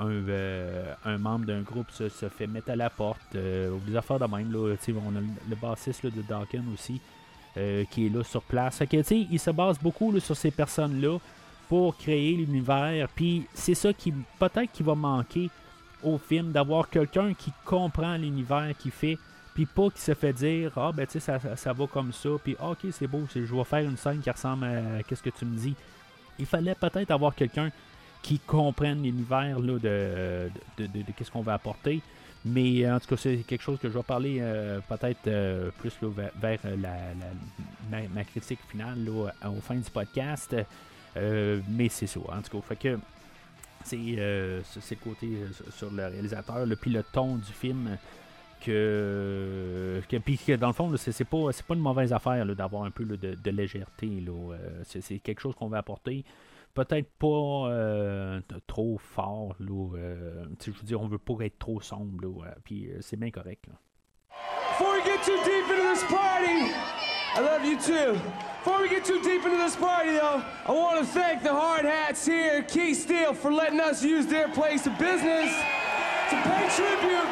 euh, un, membre d'un groupe se, fait mettre à la porte, euh, affaires de même. Là, on a le, bassiste de Dawkins aussi, euh, qui est là sur place. il se base beaucoup sur ces personnes-là pour créer l'univers. Puis c'est ça qui peut-être qui va manquer au film, d'avoir quelqu'un qui comprend l'univers qu'il fait, puis pas qui se fait dire Ah, ben tu sais, ça, ça, va comme ça, puis ah, ok, c'est beau, je vais faire une scène qui ressemble à qu'est-ce que tu me dis. Il fallait peut-être avoir quelqu'un qui comprennent l'univers de, de, de, qu'est-ce qu'on va apporter. Mais euh, en tout cas, c'est quelque chose que je vais parler euh, peut-être euh, plus vers, la, ma, critique finale là, au fin du podcast. mais c'est ça. En tout cas, fait que c'est le côté sur le réalisateur, le puis le ton du film. Que, que puis que dans le fond, c'est pas, pas une mauvaise affaire d'avoir un peu de, légèreté. C'est quelque chose qu'on va apporter peut-être pas euh, trop fort. Là, euh, je veux dire, on veut pas être trop sombre. Là, euh, puis c'est bien correct. Là. Before we get too deep into this party, I love you too. Before we get too deep into this party, though, I want to thank the hard hats here, Key Steel, for letting us use their place of business to pay tribute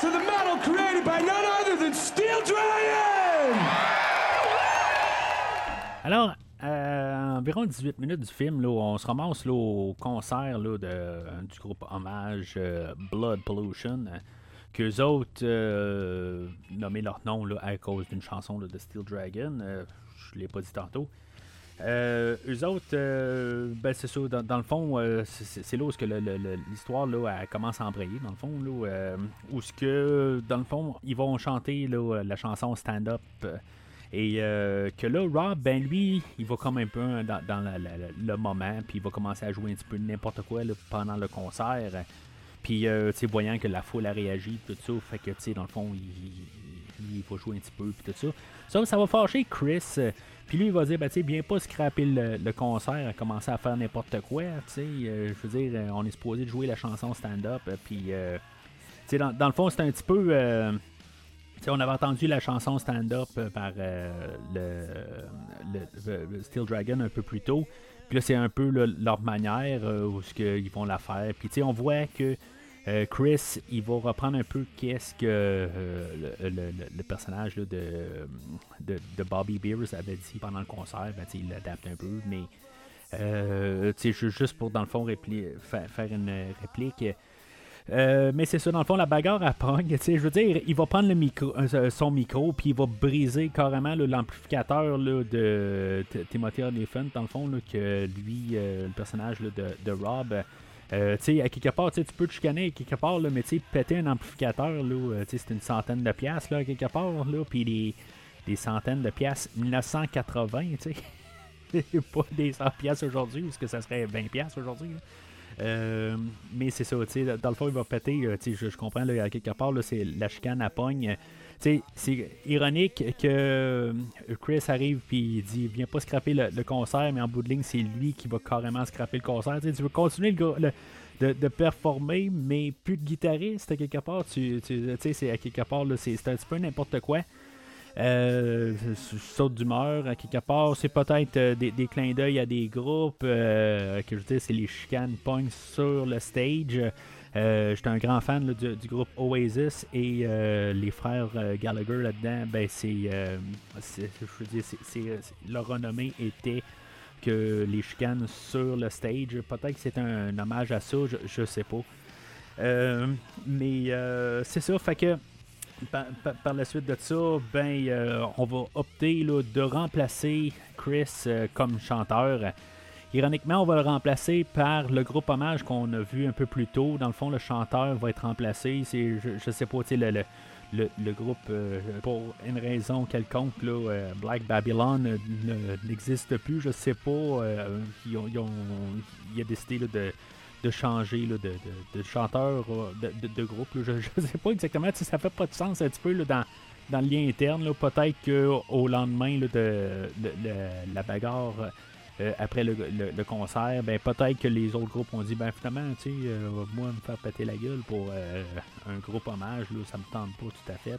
to the metal created by none other than Steel Dragon. Alors, euh, environ 18 minutes du film, là, on se ramasse au concert là, de, du groupe Hommage euh, Blood Pollution. Qu'eux autres euh, nommaient leur nom là, à cause d'une chanson de Steel Dragon. je l'ai pas dit tantôt. eux autres, ben c'est ça, dans, le fond, c'est là où l'histoire commence à embrayer, dans le fond, là, où ce que, dans le fond, ils vont chanter la chanson Stand Up et euh, que là, Rob, ben lui, il va comme un peu dans, le moment, puis il va commencer à jouer un petit peu n'importe quoi pendant le concert. Puis, euh, tu sais, voyant que la foule a réagi, tout ça, fait que, tu sais, dans le fond, il, va jouer un petit peu, puis tout ça. Ça, ça va fâcher Chris. Puis lui, il va dire, ben, tu sais, viens pas scraper le, concert, à commencer à faire n'importe quoi, tu sais. Euh, je veux dire, on est supposé de jouer la chanson stand-up, puis, tu sais, dans, dans, le fond, c'est un petit peu on avait entendu la chanson Stand Up euh, par euh, le, Steel Dragon un peu plus tôt. Puis là, c'est un peu leur manière euh, où ils vont la faire. Puis on voit que Chris, il va reprendre un peu qu'est-ce que le, personnage de, de, Bobby Beers avait dit pendant le concert. Ben, il l'adapte un peu, mais juste pour, dans le fond, faire une réplique. Euh, mais c'est ça, dans le fond, la bagarre à pogne. Je veux dire, il va prendre le micro, euh, son micro, puis il va briser carrément l'amplificateur de Timothy Olyphant, dans le fond, que lui, euh, le personnage de, de, Rob. tu sais, à quelque part, tu peux te chicaner à quelque part, là, mais péter un amplificateur, là, c'est une centaine de piastres, là, à quelque part, là, puis des, des centaines de piastres 1980, tu sais. pas des 100 piastres aujourd'hui, ou ce que ça serait 20 piastres aujourd'hui. Euh, mais c'est ça, dans le fond, il va péter. Euh, je, je comprends, là, à quelque part, c'est la chicane à pogne. C'est ironique que euh, Chris arrive puis il dit Viens pas scraper le, concert, mais en bout de ligne, c'est lui qui va carrément scraper le concert. tu veux continuer de, performer, mais plus de guitariste, à quelque part. Tu, tu sais, c'est quelque part, là, c'est c'est un petit peu n'importe quoi. Euh, d'humeur, à quelque part. C'est peut-être euh, des, clins d'œil à des groupes, euh, que je veux dire, c'est les chicanes points sur le stage. Euh, J'étais un grand fan du, groupe Oasis et euh, les frères euh, Gallagher là-dedans, ben c'est, euh, leur renommée était que les chicanes sur le stage. Peut-être que c'est un, hommage à ça, je, je sais pas. Euh, mais euh, c'est ça, fait que par, par- la suite de ça, ben euh, on va opter là, de remplacer Chris euh, comme chanteur. Ironiquement, on va le remplacer par le groupe hommage qu'on a vu un peu plus tôt. Dans le fond, le chanteur va être remplacé. C'est, je, je sais pas, le, le, le- le groupe, euh, pour une raison quelconque, là, Black Babylon ne- n'existe plus. Je sais pas. il a décidé de, de changer là, de, de- de chanteur euh, de, groupe. là. Je, je sais pas exactement. sais, Ça fait pas de sens un petit peu là, dans, dans le lien interne. Peut-être qu'au lendemain de, la bagarre. euh, après le, le- concert, ben peut-être que les autres groupes ont dit ben finalement, tu sais, euh, moi me faire péter la gueule pour euh, un groupe hommage, là, ça me tente pas tout à fait.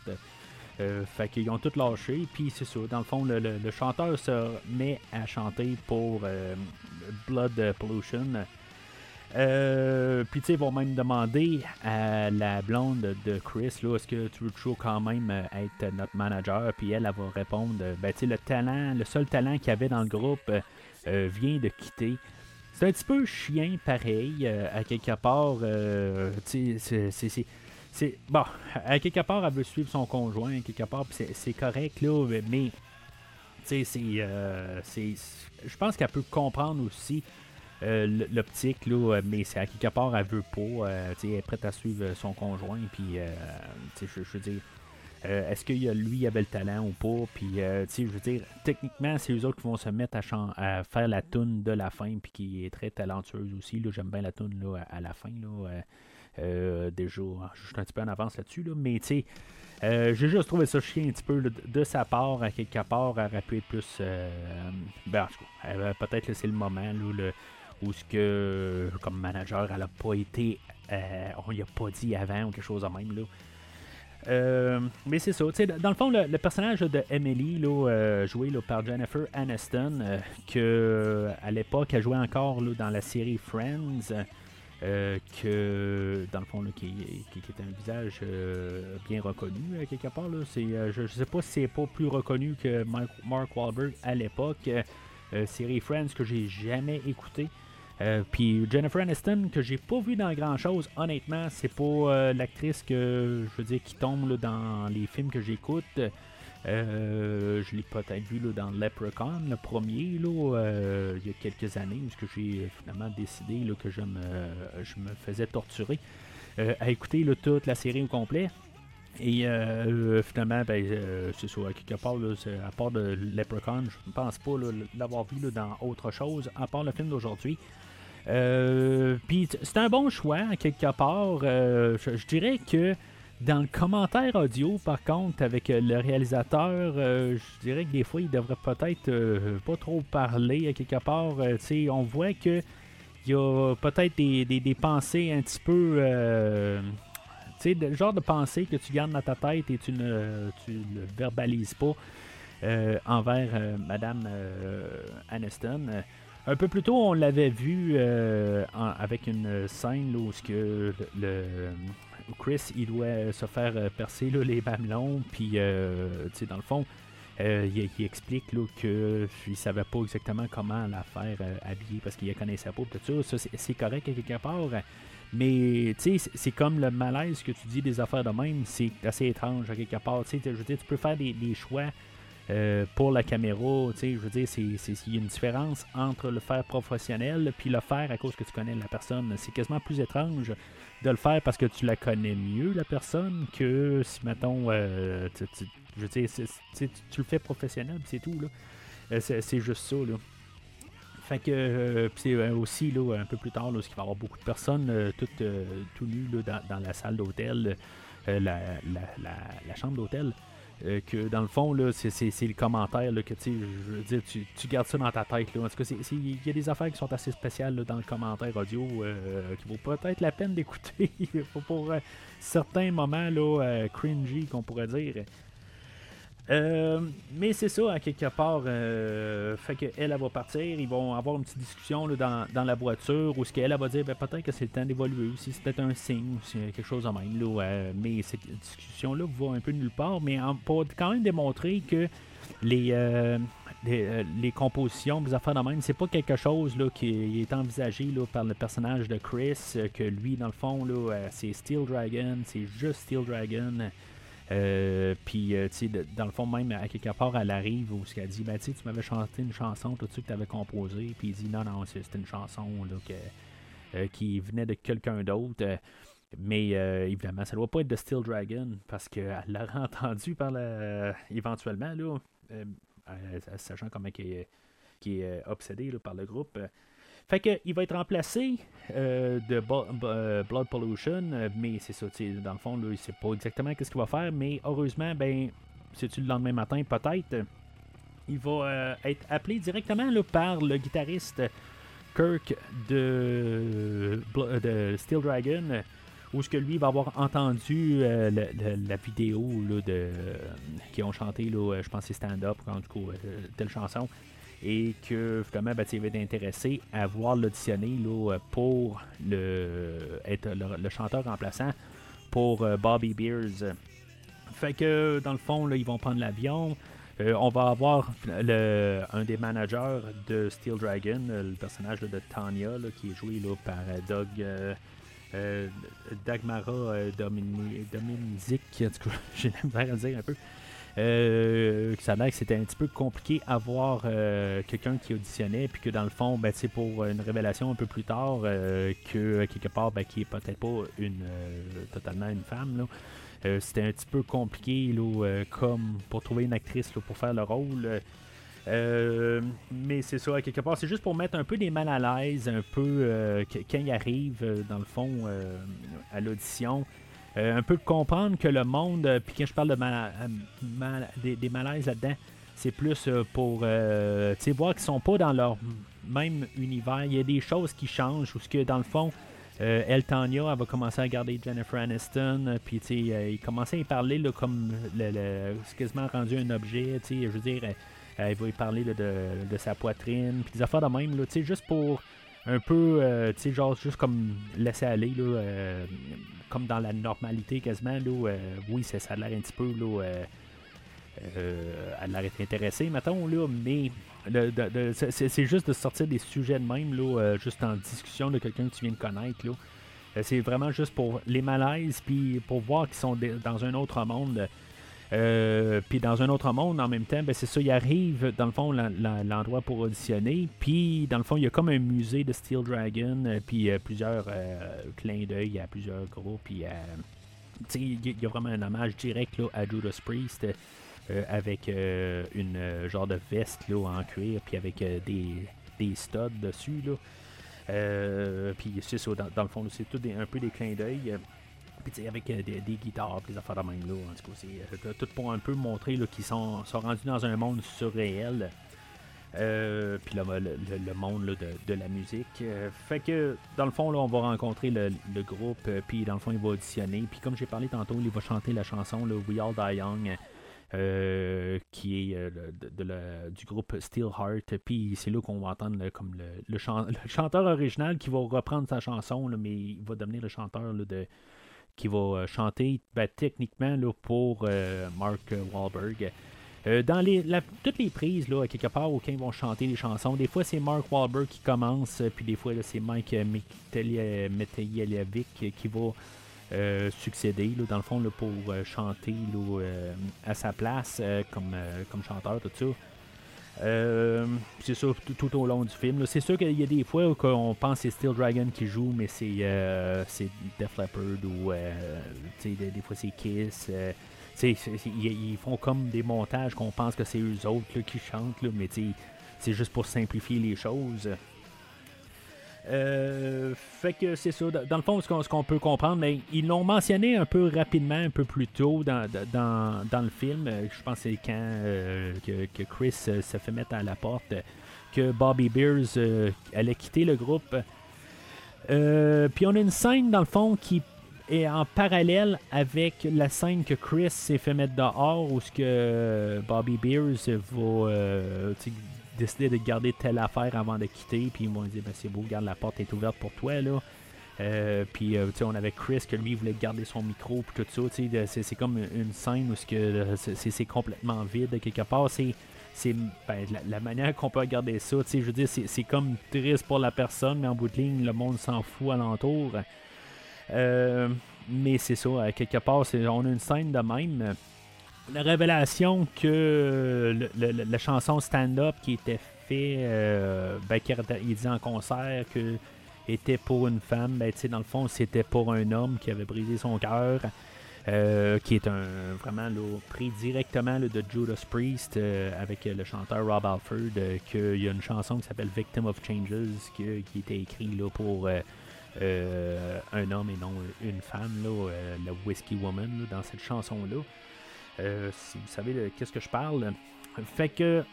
Euh, fait qu'ils ont tout lâché, puis c'est ça. Dans le fond, le, le- chanteur se met à chanter pour Blood Pollution. Euh, puis tu sais, ils vont même demander à la blonde de Chris, là, est-ce que tu veux toujours quand même euh, être notre manager? Puis elle, elle va répondre, euh, ben tu sais, le talent, le seul talent qu'il y avait dans le groupe euh, vient de quitter. C'est un petit peu chien pareil, à quelque part. tu sais, c'est-. Bon, à quelque part, elle veut suivre son conjoint, à quelque part, c'est- correct, là, mais. Tu sais, c'est- Je pense qu'elle peut comprendre aussi euh, l'optique, là, mais c'est à quelque part, elle veut pas. euh, elle est prête à suivre son conjoint, puis. euh, je, je veux dire. euh, Est-ce que lui avait le talent ou pas? Puis, euh, je veux dire, techniquement, c'est eux autres qui vont se mettre à, chan- à faire la tune de la fin, puis qui est très talentueuse aussi. J'aime bien la tune là, à, la fin. Là, euh, euh, déjà, je suis un petit peu en avance là-dessus, là, mais tu sais, euh, j'ai juste trouvé ça chien un petit peu de, sa part, à quelque part, elle aurait pu être plus. euh, ben, euh, peut-être que c'est le moment là, le- où ce que, comme manager, elle a pas été. euh, on lui a pas dit avant ou quelque chose de même. Là. Euh, mais c'est ça. Dans le fond, le, personnage de Emily, là, euh, joué là, par Jennifer Aniston, euh, que à l'époque, elle jouait encore là, dans la série Friends, euh, que dans le fond, qui, qui, est un visage bien reconnu euh, quelque part. Je ne sais pas si c'est pas plus reconnu que Mark, Mark Wahlberg à l'époque. Série Friends que j'ai jamais écouté. Euh, puis Jennifer Aniston, que j'ai pas vu dans grand chose, honnêtement, c'est pas euh, l'actrice que je veux dire qui tombe dans les films que j'écoute. Euh, je l'ai peut-être vu là, dans Leprechaun, le premier, là, euh, il y a quelques années, où j'ai finalement décidé là, que je me, je me faisais torturer à écouter toute la série au complet. Et finalement, ben, c'est ça, quelque part, à part de Leprechaun, je ne pense pas l'avoir vu dans autre chose, à part le film d'aujourd'hui. Euh, Puis c'est un bon choix, à quelque part. Euh, je, dirais que dans le commentaire audio, par contre, avec euh, le réalisateur, je dirais que des fois, il devrait peut-être pas trop parler, à quelque part. On voit que il y a peut-être des, pensées un petit peu. tu sais, le genre de pensée que tu gardes dans ta tête et tu ne le verbalises pas envers Madame Aniston. Un peu plus tôt, on l'avait vu euh, en- avec une scène là, où ce que le, Chris il doit se faire euh, percer là, les mamelons, puis euh, dans le fond, euh, il, il explique là, que il savait pas exactement comment la faire euh, habiller parce qu'il ne connaissait pas tout ça. Ça, c'est- correct à quelque part. Mais c'est- comme le malaise que tu dis des affaires de même, c'est assez étrange à quelque part. Je veux dire, tu peux faire des choix euh, pour la caméra. Je veux dire, il y a une différence entre le faire professionnel puis le faire à cause que tu connais la personne. C'est quasiment plus étrange de le faire parce que tu la connais mieux, la personne, que si, mettons, euh, tu, je veux dire, tu, le fais professionnel, c'est tout, là. Euh, c'est juste ça, là. Fait que, c'est aussi, là, un peu plus tard, là, parce qu'il va y avoir beaucoup de personnes toutes tout nues là, dans, la salle d'hôtel, la, la- la chambre d'hôtel. Euh, que dans le fond, c'est, le commentaire là, que je veux dire, tu, tu, gardes ça dans ta tête. Là. En tout cas, il y a des affaires qui sont assez spéciales dans le commentaire audio euh, qui vaut peut-être la peine d'écouter pour euh, certains moments là, cringy qu'on pourrait dire. Euh, mais c'est ça, à quelque part. Euh, fait qu'elle, elle va partir. Ils vont avoir une petite discussion dans, la voiture où ce qu'elle va dire ben, peut-être que c'est le temps d'évoluer aussi. C'est peut-être un signe ou c'est quelque chose de même. Là, euh, mais cette discussion-là va un peu nulle part. Mais pour quand même démontrer que les, les, compositions, les affaires de même, c'est pas quelque chose qui est envisagé par le personnage de Chris. que lui, dans le fond, là, c'est Steel Dragon. C'est juste Steel Dragon. Euh, puis, euh, tu sais, dans le fond, même à quelque part, elle arrive où elle dit ben, tu m'avais chanté une chanson, tout de suite que tu avais composé. Puis il dit non, non, c'était une chanson euh, qui venait de quelqu'un d'autre. mais évidemment, ça doit pas être de Steel Dragon parce qu'elle l'a entendu par la, éventuellement, là, sachant comment qui est, qui est obsédé par le groupe. Fait qu'il va être remplacé euh, de euh, Blood Pollution, euh, mais c'est ça, dans le fond, là, il sait pas exactement qu'est-ce qu'il va faire, mais heureusement, ben, c'est-tu le lendemain matin, peut-être, il va être appelé directement là, par le guitariste Kirk de, Steel Dragon, où ce que lui va avoir entendu la vidéo là, de, qui ont chanté, là, je pense c'est Stand Up, en tout cas, telle chanson et que finalement ben, il va être intéressé à voir l'auditionner pour le, être le, chanteur remplaçant pour euh, Bobby Beers. Fait que dans le fond, là, ils vont prendre l'avion. Euh, on va avoir le, un des managers de Steel Dragon, le personnage de Tanya, qui est joué par euh, Doug Dagmara Dominic, j'ai l'air à dire un peu. Euh, ça a que c'était un petit peu compliqué à voir euh, quelqu'un qui auditionnait, puis que dans le fond, ben, c'est pour une révélation un peu plus tard, euh, que quelque part, ben, qui est peut-être pas une totalement une femme. c'était un petit peu compliqué là, comme pour trouver une actrice pour faire le rôle. mais c'est ça, quelque part, c'est juste pour mettre un peu des mal à l'aise, un peu quand il arrive, dans le fond, à l'audition. Euh, un peu comprendre que le monde, euh, puis quand je parle de euh, des, malaises là-dedans, c'est plus pour voir qu'ils sont pas dans leur même univers. Il y a des choses qui changent, ou ce que dans le fond, El Tanya, elle va commencer à regarder Jennifer Aniston, puis il commençait à y parler là, comme le, c'est quasiment rendu un objet, je veux dire, elle, va y parler de, de, sa poitrine, puis des affaires de même, juste pour un peu, euh, tu sais, genre juste comme laisser aller, là, euh, comme dans la normalité quasiment, là, euh, oui, ça, ça a l'air un petit peu, là, elle a l'air intéressée, mettons, là, mais c'est juste de sortir des sujets de même, là, juste en discussion de quelqu'un que tu viens de connaître, là. C'est vraiment juste pour les malaises, puis pour voir qu'ils sont dans un autre monde. Euh, puis dans un autre monde, en même temps, ben c'est ça, il arrive dans le fond l'endroit pour auditionner. Puis dans le fond, il y a comme un musée de Steel Dragon, euh, puis euh, plusieurs clins d'œil à plusieurs groupes. Puis il y, a vraiment un hommage direct là, à Judas Priest. avec une genre de veste là, en cuir, puis avec des, des studs dessus. Puis c'est ça, dans, le fond, c'est tout un peu des clins d'œil avec euh, des, guitares, des affaires de même là. En tout cas, c'est euh, tout pour un peu montrer qu'ils sont, sont rendus dans un monde surréel. Euh, puis le, le, monde de, la musique. fait que dans le fond, là, on va rencontrer le, groupe, puis dans le fond, il va auditionner. Puis comme j'ai parlé tantôt, il va chanter la chanson We All Die Young. qui est de, du groupe Steelheart. Puis c'est là qu'on va entendre comme le, chanteur original qui va reprendre sa chanson, mais il va devenir le chanteur de, qui va euh, chanter ben, techniquement là, pour euh, Mark Wahlberg. Euh, dans les, toutes les prises, là, quelque part, ils vont chanter les chansons, des fois c'est Mark Wahlberg qui commence, puis des fois c'est Mike Metelijevic qui va succéder, là, dans le fond, là, pour chanter là, à sa place comme, comme chanteur, tout ça. Euh, c'est ça tout, au long du film. C'est sûr qu'il y a des fois où on pense que c'est Steel Dragon qui joue, mais c'est euh, Def Leppard ou euh, des, fois c'est Kiss. Euh, ils font comme des montages qu'on pense que c'est eux autres qui chantent, mais c'est juste pour simplifier les choses. Euh, fait que c'est ça. Dans le fond, ce qu'on, peut comprendre, mais ils l'ont mentionné un peu rapidement, un peu plus tôt dans, le film. Euh, je pense que c'est quand euh, que, Chris se fait mettre à la porte que Bobby Beers allait quitter le groupe. Puis on a une scène dans le fond qui est en parallèle avec la scène que Chris s'est fait mettre dehors où ce que Bobby Beers va décidé de garder telle affaire avant de quitter. Puis ils m'ont dit ben, c'est beau, garde la porte est ouverte pour toi. là. Euh, puis euh, on avait Chris que lui voulait garder son micro puis tout ça. C'est comme une scène où c'est complètement vide quelque part. C'est c'est ben, la, manière qu'on peut regarder ça. Je veux dire, c'est comme triste pour la personne, mais en bout de ligne, le monde s'en fout alentour. Euh, mais c'est ça, quelque part, on a une scène de même la révélation que la chanson Stand Up qui était fait, euh, ben, il dit en concert que était pour une femme, ben, dans le fond, c'était pour un homme qui avait brisé son cœur. Euh, qui est un vraiment pris directement de Judas Priest euh, avec le chanteur Rob Alford, qu'il y a une chanson qui s'appelle Victim of Changes qui, qui était écrite pour un homme et non une femme, la Whiskey Woman, dans cette chanson-là. Euh, si vous savez de qu'est-ce que je parle. Fait que,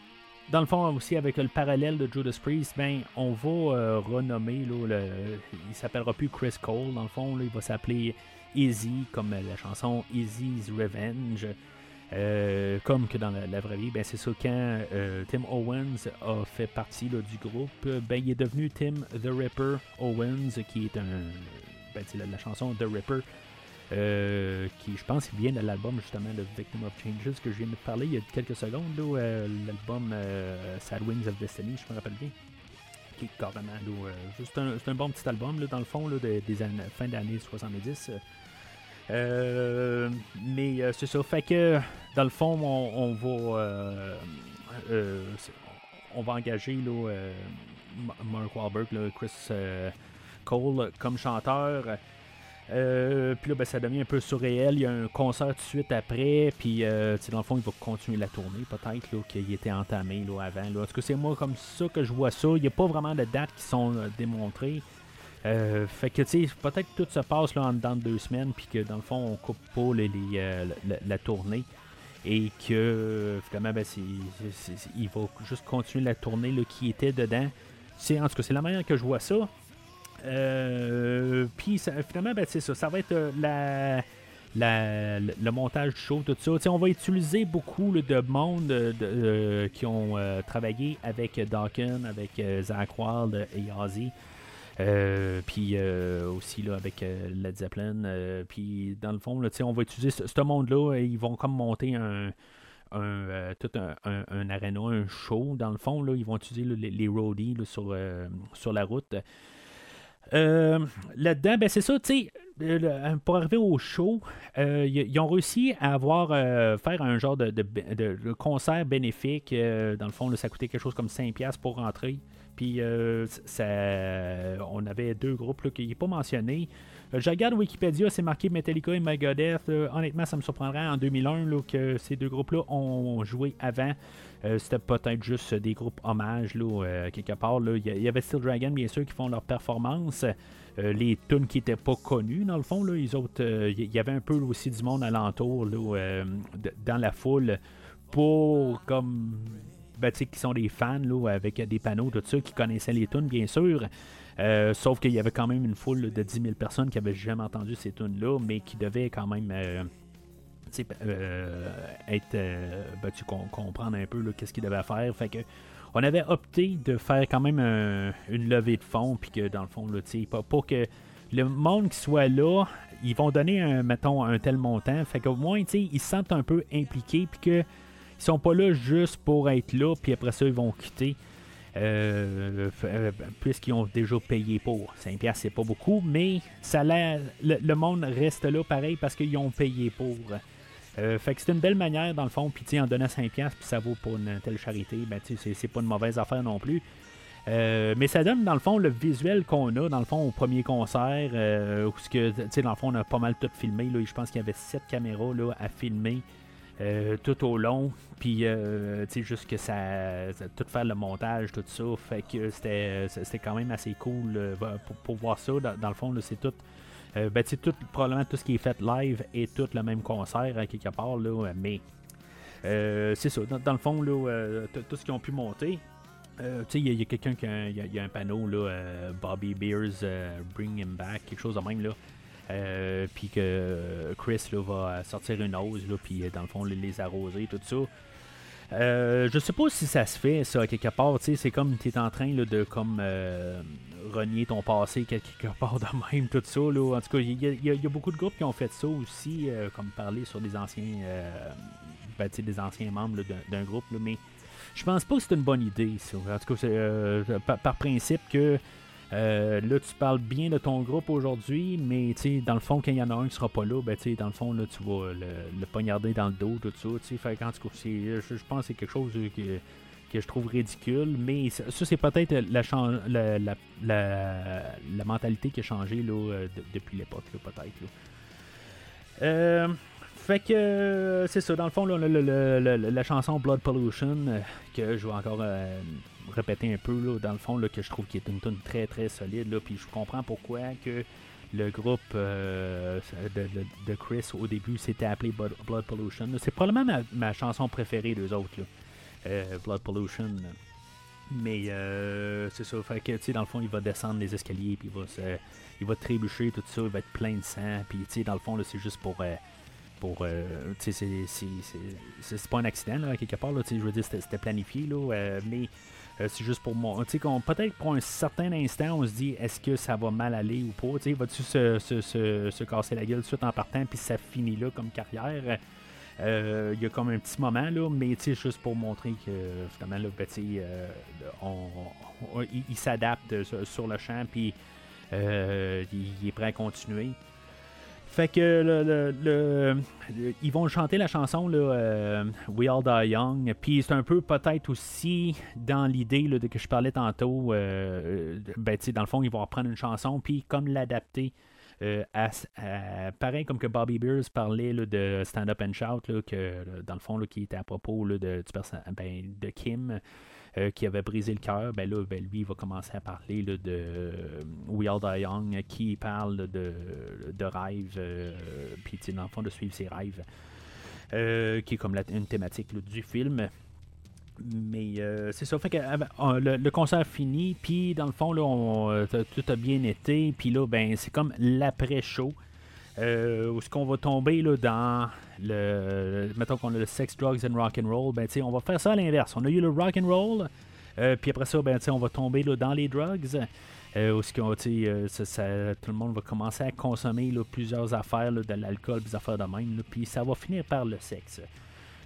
dans le fond, aussi avec le parallèle de Judas Priest, ben, on va euh, renommer, là, le, il s'appellera plus Chris Cole, dans le fond, il va s'appeler Easy, comme la chanson Easy's Revenge. Euh, comme que dans la, vraie vie, ben c'est ça, quand Tim Owens a fait partie du groupe, ben il est devenu Tim The Ripper Owens, qui est un. Ben, la, la chanson The Ripper euh, qui, je pense, vient de l'album justement de Victim of Changes que je viens de parler il y a quelques secondes. Euh, l'album euh, Sad Wings of Destiny, je me rappelle bien. Qui est carrément juste un, c'est un bon petit album dans le fond des, années, fin d'année 70. mais c'est ça. Fait que dans le fond, on, va on va engager Mark Wahlberg, Chris Cole comme chanteur. Euh, puis là, ben, ça devient un peu surréel. Il y a un concert tout de suite après. Puis, euh, dans le fond, il va continuer la tournée, peut-être, qu'il était entamé là, avant. Là. Tout cas, c'est moi comme ça que je vois ça. Il n'y a pas vraiment de dates qui sont euh, démontrées. fait que, tu sais, peut-être que tout se passe là, en dedans de deux semaines. Puis que, dans le fond, on coupe pas la, tournée. Et que, finalement, ben, il va juste continuer la tournée là, qui était dedans. En tout cas, c'est la manière que je vois ça. Euh, puis finalement, ben, c'est ça. Ça va être euh, la, le montage du show, tout ça. on va utiliser beaucoup de monde euh, qui ont travaillé avec Dawkins, avec Zach Wild et Ozzy. puis aussi là, avec Led Zeppelin. puis dans le fond, là, on va utiliser ce, monde-là. Ils vont comme monter un, un, tout un, un, un show. Dans le fond, là, ils vont utiliser les, les, roadies sur, sur la route. Euh, là-dedans, ben c'est ça, tu sais, euh, pour arriver au show, euh, ils ont réussi à avoir faire un genre de, concert bénéfique. dans le fond, ça coûtait quelque chose comme 5$ pour rentrer. Puis ça, on avait deux groupes qui n'est pas mentionné. je regarde Wikipédia, c'est marqué Metallica et Megadeth. honnêtement, ça me surprendrait en 2001 que ces deux groupes-là ont joué avant. Euh, c'était peut-être juste des groupes hommages, là, euh, quelque part. Il y, avait Steel Dragon, bien sûr, qui font leur performance. Euh, les tunes qui n'étaient pas connues, dans le fond, il y avait un peu aussi du monde alentour, dans la foule, pour comme. Ben, qui sont des fans avec des panneaux, tout ça, qui connaissaient les tunes, bien sûr. sauf qu'il y avait quand même une foule de 10 000 personnes qui n'avaient jamais entendu ces tunes-là, mais qui devaient quand même euh, être euh, ben, comprendre un peu qu'est-ce qu'il devait faire. Fait que on avait opté de faire quand même une levée de fonds, puis que dans le fond, là, pas, pour que le monde qui soit là, ils vont donner un, mettons, un tel montant. Fait qu'au moins, ils se sentent un peu impliqués, puis qu'ils sont pas là juste pour être là, puis après ça, ils vont quitter. Euh, euh, puisqu'ils ont déjà payé pour. 5$, c'est pas beaucoup, mais ça le, le, monde reste là pareil parce qu'ils ont payé pour. Euh, fait que c'est une belle manière, dans le fond, puis en donnant 5$, puis ça vaut pour une telle charité, ben, c'est pas une mauvaise affaire non plus. Euh, mais ça donne, dans le fond, le visuel qu'on a, dans le fond, au premier concert, euh, où que, dans le fond, on a pas mal tout filmé. Là, je pense qu'il y avait 7 caméras là, à filmer euh, tout au long. Puis, tu juste que ça, Tout faire le montage, tout ça. Fait que c'était, quand même assez cool pour, voir ça. Dans, le fond, c'est tout. Ben, tu tout, probablement tout ce qui est fait live et tout le même concert, quelque part, là. Mais. c'est ça. Dans, le fond, là, tout ce qu'ils ont pu monter. Euh, il y a, quelqu'un qui a, un panneau, là, euh, Bobby Beers euh, Bring Him Back, quelque chose de même, là. puis que Chris là, va sortir une là, puis dans le fond, les arroser, tout ça. Je sais pas si ça se fait, ça, quelque part. C'est comme tu es en train de comme renier ton passé quelque part de même, tout ça. Là. En tout cas, il y, a beaucoup de groupes qui ont fait ça aussi, comme parler sur des anciens, ben, des anciens membres d'un groupe. Là, mais je pense pas que c'est une bonne idée, ça. En tout cas, euh, par, principe que euh, là, tu parles bien de ton groupe aujourd'hui, mais dans le fond, quand il y en a un qui sera pas là, ben, dans le fond, là, tu vas le, poignarder dans le dos, tout ça. Fait, en tout je, je pense que c'est quelque chose que, que je trouve ridicule, mais ça, c'est peut-être la, la, la, mentalité qui a changé là, euh, depuis l'époque, peut-être. Euh, fait que c'est ça, dans le fond, la chanson Blood Pollution, que je vais encore euh, répéter un peu, dans le fond, que je trouve qui est une tune très très solide, là, puis je comprends pourquoi que le groupe de, Chris au début s'était appelé Blood Pollution. C'est probablement ma, chanson préférée d'eux autres, Blood Pollution. Mais c'est ça, fait que, tu sais, dans le fond, il va descendre les escaliers, puis il va, il va trébucher, tout ça, il va être plein de sang, puis, tu sais, dans le fond, c'est juste pour pour. Euh, c'est pas un accident, là, quelque part. Là, je veux dire, c'était planifié, là, euh, mais euh, c'est juste pour moi. Peut-être pour un certain instant, on se dit est-ce que ça va mal aller ou pas? Va-tu se, se, se, casser la gueule tout de suite en partant, puis ça finit là comme carrière? Il y a comme un petit moment, là, mais juste pour montrer que finalement, là, ben, on, il, s'adapte sur, le champ, puis il, est prêt à continuer. Fait que le, ils vont chanter la chanson là, euh, We All Die Young. Puis c'est un peu peut-être aussi dans l'idée de que je parlais tantôt. Euh, ben, dans le fond, ils vont reprendre une chanson puis comme l'adapter. Euh, à, pareil comme que Bobby Beers parlait de Stand Up and Shout, là, que dans le fond, là, qui était à propos de, du ben, de Kim. Euh, qui avait brisé le cœur, ben là, ben, lui, il va commencer à parler de euh, We All Die Young, qui parle de, de rêves, euh, puis dans le fond, de suivre ses rêves, qui est comme une thématique du film. Mais c'est ça, fait que le, concert fini, puis dans le fond, là, tout a bien été, puis là, ben, c'est comme l'après-show. Euh, où est-ce qu'on va tomber là, dans le. Mettons qu'on a le sex, drugs and rock and roll, ben, on va faire ça à l'inverse. On a eu le rock and roll, euh, puis après ça, ben, on va tomber là, dans les drugs. Euh, où euh, tout le monde va commencer à consommer plusieurs affaires, de l'alcool, des affaires de même, puis ça va finir par le sexe.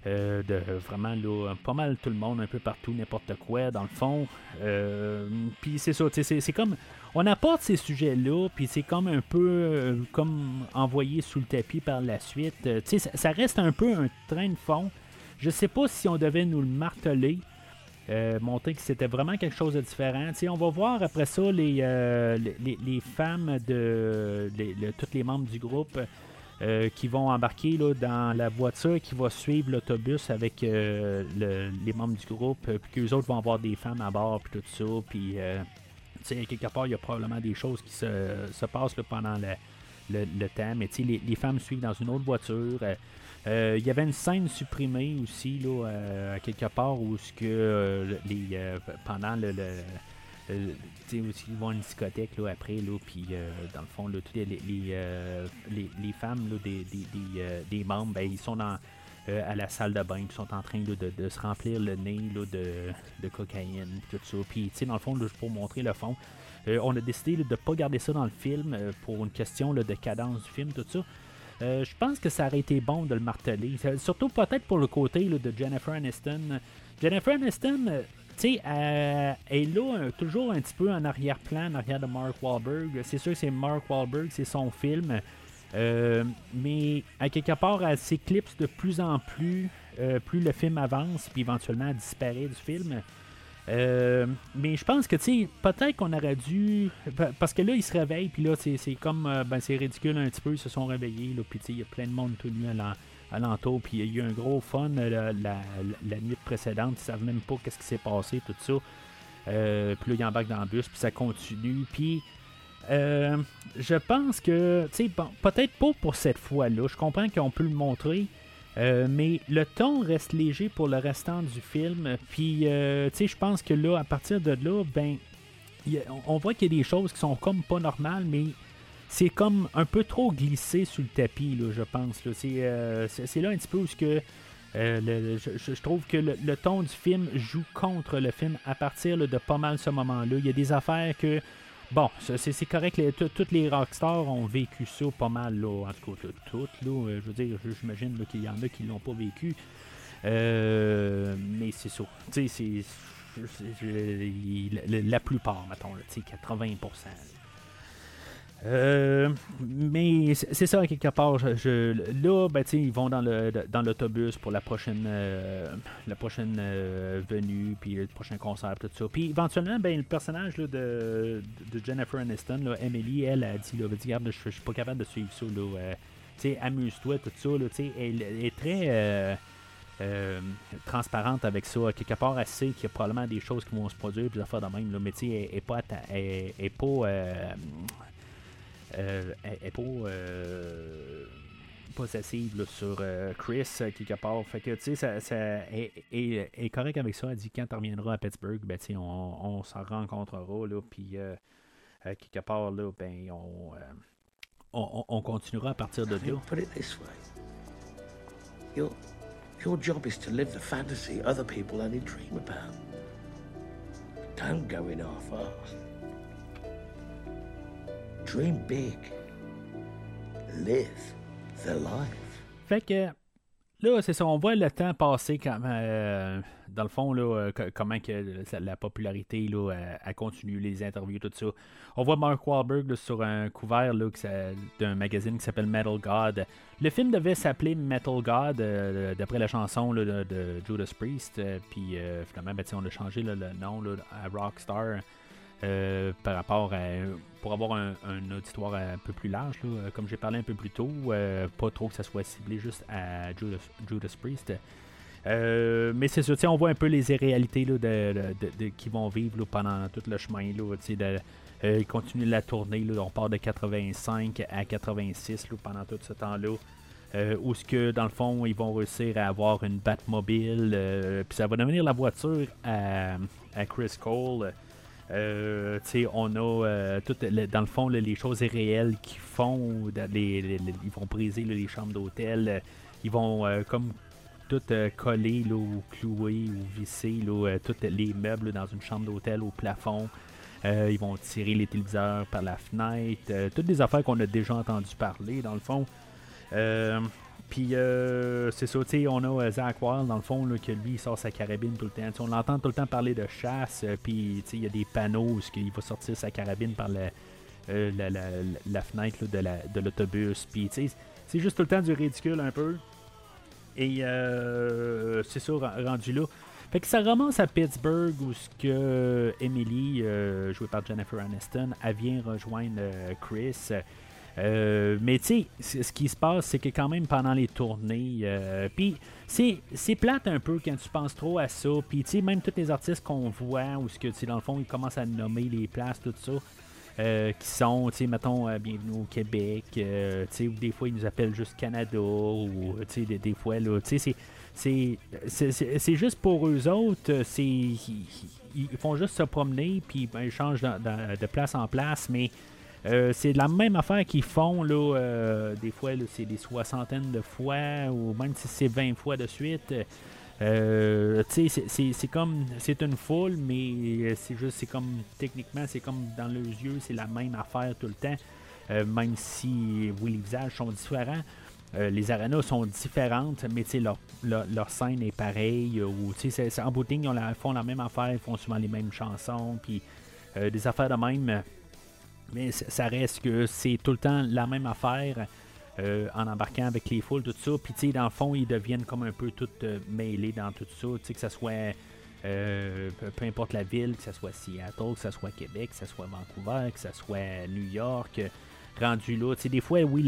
Euh, de vraiment là, pas mal tout le monde, un peu partout, n'importe quoi, dans le fond. Euh, puis c'est ça, c'est comme. On apporte ces sujets-là, puis c'est comme un peu euh, comme envoyé sous le tapis par la suite. Ça, ça, reste un peu un train de fond. Je sais pas si on devait nous le marteler. montrer que c'était vraiment quelque chose de différent. on va voir après ça les, les, femmes de tous les membres du groupe euh, qui vont embarquer là, dans la voiture qui va suivre l'autobus avec euh, les membres du groupe, euh, puis qu'eux autres vont avoir des femmes à bord, puis tout ça. Puis, quelque part, il y a probablement des choses qui se, passent pendant le, temps, mais sais, les, femmes suivent dans une autre voiture. Il y avait une scène supprimée aussi, là, quelque part, où ce que les, pendant le euh, ils vont à une discothèque là, après, là, puis euh, dans le fond, là, toutes les, les, euh, les, femmes là, des, des, des, des membres, ben, ils sont dans, à la salle de bain, ils sont en train de, de, se remplir le nez là, de, de cocaïne, tout ça. Puis, dans le fond, pour montrer le fond, on a décidé de ne pas garder ça dans le film pour une question de cadence du film, tout ça. je pense que ça aurait été bon de le marteler. Surtout peut-être pour le côté de Jennifer Aniston. Jennifer Aniston, tu sais, elle, est là toujours un petit peu en arrière-plan, en arrière de Mark Wahlberg. C'est sûr que c'est Mark Wahlberg, c'est son film. Euh, mais à quelque part, elle s'éclipse de plus en plus, euh, plus le film avance, puis éventuellement elle disparaît du film. Euh, mais je pense que, tu sais, peut-être qu'on aurait dû. Parce que là, ils se réveillent, puis là, c'est comme. ben, c'est ridicule un petit peu, ils se sont réveillés, puis il y a plein de monde tout nu alentour. Puis il y a eu un gros fun la, nuit précédente. Ils savent même pas qu'est-ce qui s'est passé, tout ça. puis là, ils embarquent dans le bus, puis ça continue. Puis je pense que, tu sais, peut-être pas pour cette fois-là. Je comprends qu'on peut le montrer. mais le ton reste léger pour le restant du film. Puis, tu sais, je pense que là, à partir de là, ben, on voit qu'il y a des choses qui sont comme pas normales, mais c'est comme un peu trop glissé sur le tapis, là, je pense. Euh, c'est, là un petit peu où que, euh, je, trouve que le, ton du film joue contre le film à partir de pas mal ce moment-là. Il y a des affaires que. Bon, c'est, correct, toutes les rockstars ont vécu ça pas mal, là, en tout cas, toutes, là, euh, je veux dire, j'imagine qu'il y en a qui l'ont pas vécu. mais c'est ça. Tu sais, c'est. La plupart, mettons, 80%. Euh, mais c'est ça, quelque part. Je, là, ben, ils vont dans, le, dans l'autobus pour la prochaine, euh, la prochaine euh, venue, puis le prochain concert, tout ça. Puis éventuellement, ben, le personnage de, de, Jennifer Aniston, là, Emily, elle a dit, là, je, suis pas capable de suivre ça. Là, amuse-toi, tout ça. Là, elle, elle est très. transparente avec ça. Quelque part, elle sait qu'il y a probablement des choses qui vont se produire, puis affaires de même. Là, sais, elle n'est pas, elle, est pas est pas euh, possessive sur euh, Chris quelque part. Fait que tu sais, ça est, correct avec ça. Elle dit quand tu reviendras à Pittsburgh, ben on, on s'en rencontrera là, puis quelque part là, ben on, on, on, continuera à partir de là. Put it this way. Your, your job is to live the fantasy other people only dream about. Don't go in half-assed. Dream big. Live the life. Fait que là, c'est ça, on voit le temps passer quand euh, dans le fond, là, euh, comment que la popularité là, a, continué, les interviews, tout ça. On voit Mark Wahlberg sur un couvert d'un magazine qui s'appelle Metal God. Le film devait s'appeler Metal God euh, d'après la chanson de, Judas Priest. Puis finalement, ben, on a changé le nom à Rockstar. Euh, par rapport à. pour avoir un, auditoire un peu plus large, euh, comme j'ai parlé un peu plus tôt, euh, pas trop que ça soit ciblé juste à Judas, Priest. mais c'est ça, on voit un peu les irréalités là, de, qui vont vivre pendant tout le chemin. Là, ils continuent la tournée, là, on part de 85 à 86 pendant tout ce temps-là. où ce que dans le fond ils vont réussir à avoir une Batmobile, puis ça va devenir la voiture à, à Chris Cole. Euh, on a euh, tout, dans le fond les choses irréelles qu'ils font. ils vont briser les chambres d'hôtel. Euh, ils vont comme tout coller ou clouer ou visser tous les meubles dans une chambre d'hôtel au plafond. ils vont tirer les téléviseurs par la fenêtre. toutes des affaires qu'on a déjà entendu parler dans le fond. Puis euh, c'est ça, on a euh, Zach Wild, dans le fond, que lui, il sort sa carabine tout le temps. on l'entend tout le temps parler de chasse, euh, puis il y a des panneaux où il va sortir sa carabine par la, la, fenêtre de l'autobus. Puis c'est juste tout le temps du ridicule un peu. Et c'est ça, rendu là. Fait que ça remonte à Pittsburgh où ce que Emily, jouée par Jennifer Aniston, elle vient rejoindre Chris. Euh, mais tu sais, ce qui se passe, c'est que quand même pendant les tournées, euh, puis c'est plate un peu quand tu penses trop à ça. Puis tu sais, même tous les artistes qu'on voit, ou ce que dans le fond, ils commencent à nommer les places, tout ça. Euh, qui sont, tu sais, mettons, bienvenue au Québec, tu sais, ou des fois ils nous appellent juste Canada, ou tu sais, des, fois, là, tu sais, c'est juste pour eux autres, c'est ils, font juste se promener, puis ben, ils changent de place en place, mais euh, c'est la même affaire qu'ils font, là, euh, des fois, c'est des soixantaines de fois, ou même si c'est 20 fois de suite. Euh, c'est comme, c'est une foule, mais c'est juste, c'est comme, techniquement, c'est comme dans leurs yeux, c'est la même affaire tout le temps. même si, oui, les visages sont différents. les arénas sont différentes, mais leur, leur, leur, scène est pareille. Ou, en boutique, ils font la même affaire, ils font souvent les mêmes chansons, puis des affaires de même mais ça reste que c'est tout le temps la même affaire euh, en embarquant avec les foules, tout ça. Puis, tu sais, dans le fond, ils deviennent comme un peu tout euh, mêlés dans tout ça. Tu sais, que ce soit euh, peu, importe la ville, que ce soit Seattle, que ce soit Québec, que ce soit Vancouver, que ce soit New York, rendu là. Tu sais, des fois, oui,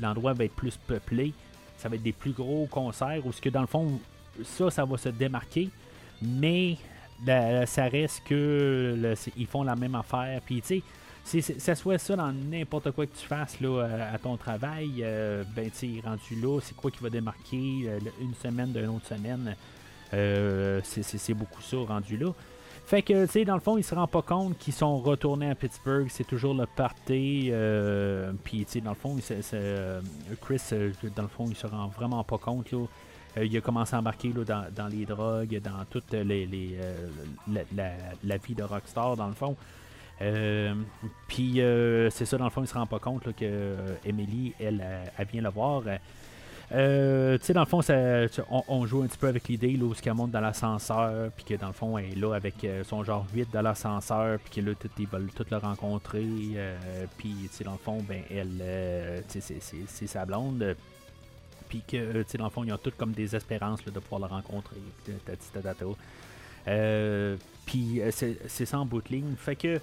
l'endroit va être plus peuplé. ça va être des plus gros concerts, ou ce que dans le fond, ça, ça va se démarquer, mais ça reste que ils font la même affaire. Puis, tu sais, ça soit ça dans n'importe quoi que tu fasses là, à ton travail, euh, ben, tu rendu là, c'est quoi qui va démarquer euh, une semaine d'une autre semaine? Euh, c'est beaucoup ça rendu là. Fait que, tu sais, dans le fond, ils se rendent pas compte qu'ils sont retournés à Pittsburgh. C'est toujours le party. Euh, puis, tu sais, dans le fond, Chris, dans le fond, il se rend vraiment pas compte. Là. Euh, il a commencé à embarquer dans, les drogues, dans toute euh, la, vie de rockstar, dans le fond. Euh, puis c'est ça, dans le fond, il se rend pas compte que Emily, elle, elle, vient le voir. tu sais, dans le fond, on, joue un petit peu avec l'idée où qu'elle monte dans l'ascenseur, puis que dans le fond, elle est là avec son genre 8 dans l'ascenseur, puis que là, ils veulent tout le rencontrer. puis, tu sais, dans le fond, ben, elle, c'est sa blonde puis que, euh, tu sais, dans le fond, ils ont toutes comme des espérances de pouvoir le rencontrer. Euh, puis euh, c'est ça en bout de ligne. Fait que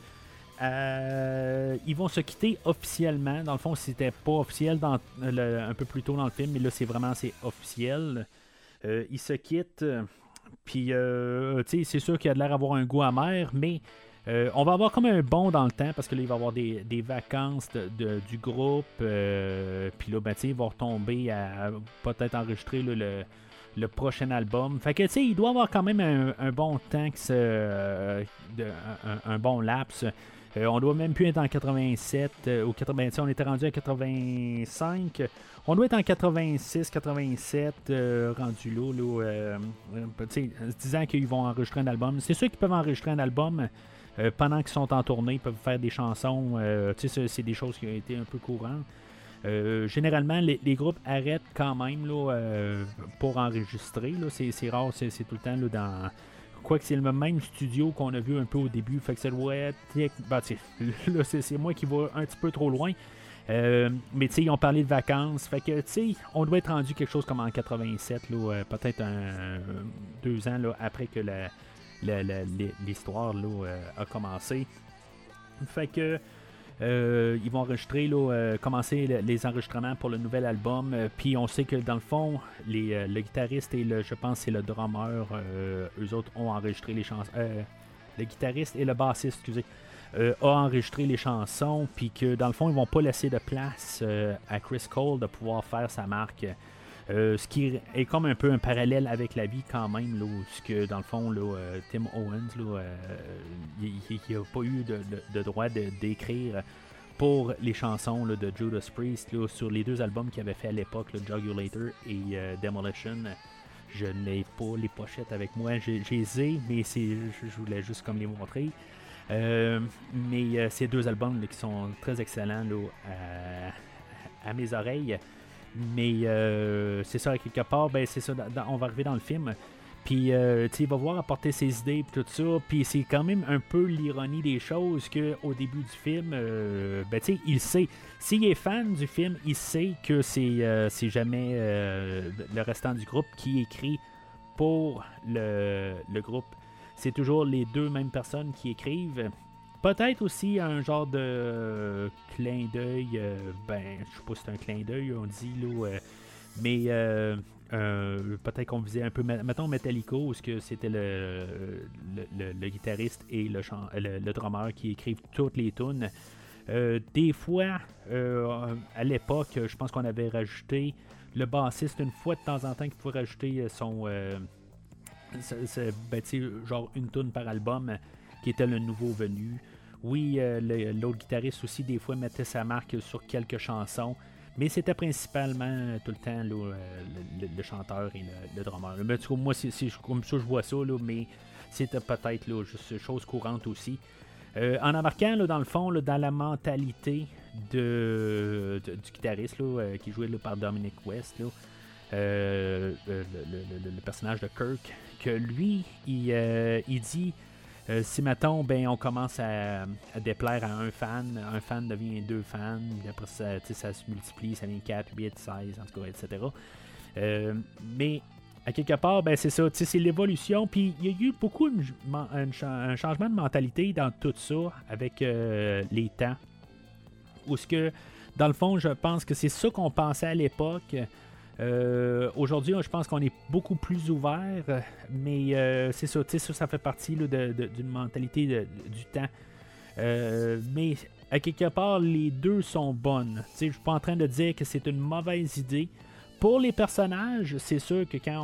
ils vont se quitter officiellement. Dans le fond, c'était pas officiel dans, un peu plus tôt dans le film, mais là, c'est vraiment c'est officiel. ils se quittent. Puis, c'est sûr qu'il a l'air d'avoir un goût amer, mais euh, on va avoir comme un bond dans le temps parce que là, il va y avoir des, vacances du groupe. Euh, puis là, ben, ils vont retomber à, peut-être enregistrer le, prochain album. Fait que, tu sais, il doit avoir quand même un, bon temps, euh, un, bon laps. on doit même plus être en 87 ou 87. On était rendu à 85. On doit être en 86, 87, rendu là, là se disant qu'ils vont enregistrer un album. C'est sûr qu'ils peuvent enregistrer un album. Euh, pendant qu'ils sont en tournée, ils peuvent faire des chansons. Euh, c'est des choses qui ont été un peu courantes. Euh, généralement, les, groupes arrêtent quand même là, pour enregistrer. C'est rare, c'est tout le temps là, dans. Quoique c'est le même studio qu'on a vu un peu au début. Fait que doit être. Ben, c'est moi qui vais un petit peu trop loin. mais tu sais, ils ont parlé de vacances. Fait que tu sais, on doit être rendu quelque chose comme en 87, peut-être un, deux ans là, après que la, l'histoire euh, a commencé. Fait que euh, ils vont enregistrer, là, euh, commencer les enregistrements pour le nouvel album. Puis on sait que dans le fond, le guitariste et le, je pense c'est le drummer, eux autres ont enregistré les chansons. le guitariste et le bassiste, excusez, a enregistré les chansons. Puis que dans le fond, ils vont pas laisser de place à Chris Cole de pouvoir faire sa marque. Euh, ce qui est comme un peu un parallèle avec la vie quand même, là, ce que dans le fond, là, euh, Tim Owens, euh, il n'a pas eu de, droit d'écrire pour les chansons de Judas Priest sur les deux albums qu'il avait fait à l'époque, Jugulator et Demolition. Je n'ai pas les pochettes avec moi, j'ai ai, mais je voulais juste comme les montrer. mais ces deux albums qui sont très excellents à mes oreilles. Mais euh, c'est ça, quelque part, ben, c'est ça, on va arriver dans le film. Puis, euh, il va voir apporter ses idées et tout ça. Puis, c'est quand même un peu l'ironie des choses qu'au début du film, euh, ben, tu sais, il sait. S'il est fan du film, il sait que c'est, c'est jamais le restant du groupe qui écrit pour le, le groupe. C'est toujours les deux mêmes personnes qui écrivent. Peut-être aussi un genre de clin d'œil, euh, ben, je sais pas si c'est un clin d'œil, on dit, là, euh, mais euh, peut-être qu'on visait un peu, mettons Metallica, où c'était le, le, guitariste et le, le, drummer qui écrivent toutes les tunes. des fois, à l'époque, je pense qu'on avait rajouté le bassiste une fois de temps en temps qui pouvait rajouter son. ben, genre une tune par album qui était le nouveau venu. Oui, euh, l'autre guitariste aussi, des fois, mettait sa marque sur quelques chansons. Mais c'était principalement euh, tout le temps euh, le, chanteur et le, drummer. Mais, moi, c'est comme ça je vois ça, mais c'était peut-être juste chose courante aussi. en embarquant dans le fond, dans la mentalité de, du guitariste qui jouait par Dominic West, le, personnage de Kirk, que lui, il, il dit euh, si, mettons, ben, on commence à, déplaire à un fan, un fan devient deux fans, après ça, ça se multiplie, ça devient 4, 8, 16, en tout cas, etc. Euh, mais à quelque part, ben, c'est ça, c'est l'évolution. Puis il y a eu beaucoup un, changement de mentalité dans tout ça avec euh, les temps. Où ce que, dans le fond, je pense que c'est ça qu'on pensait à l'époque. Euh, aujourd'hui, je pense qu'on est beaucoup plus ouvert, mais euh, c'est ça, ça, ça fait partie d'une mentalité du temps. mais à quelque part, les deux sont bonnes. Je ne suis pas en train de dire que c'est une mauvaise idée. Pour les personnages, c'est sûr que quand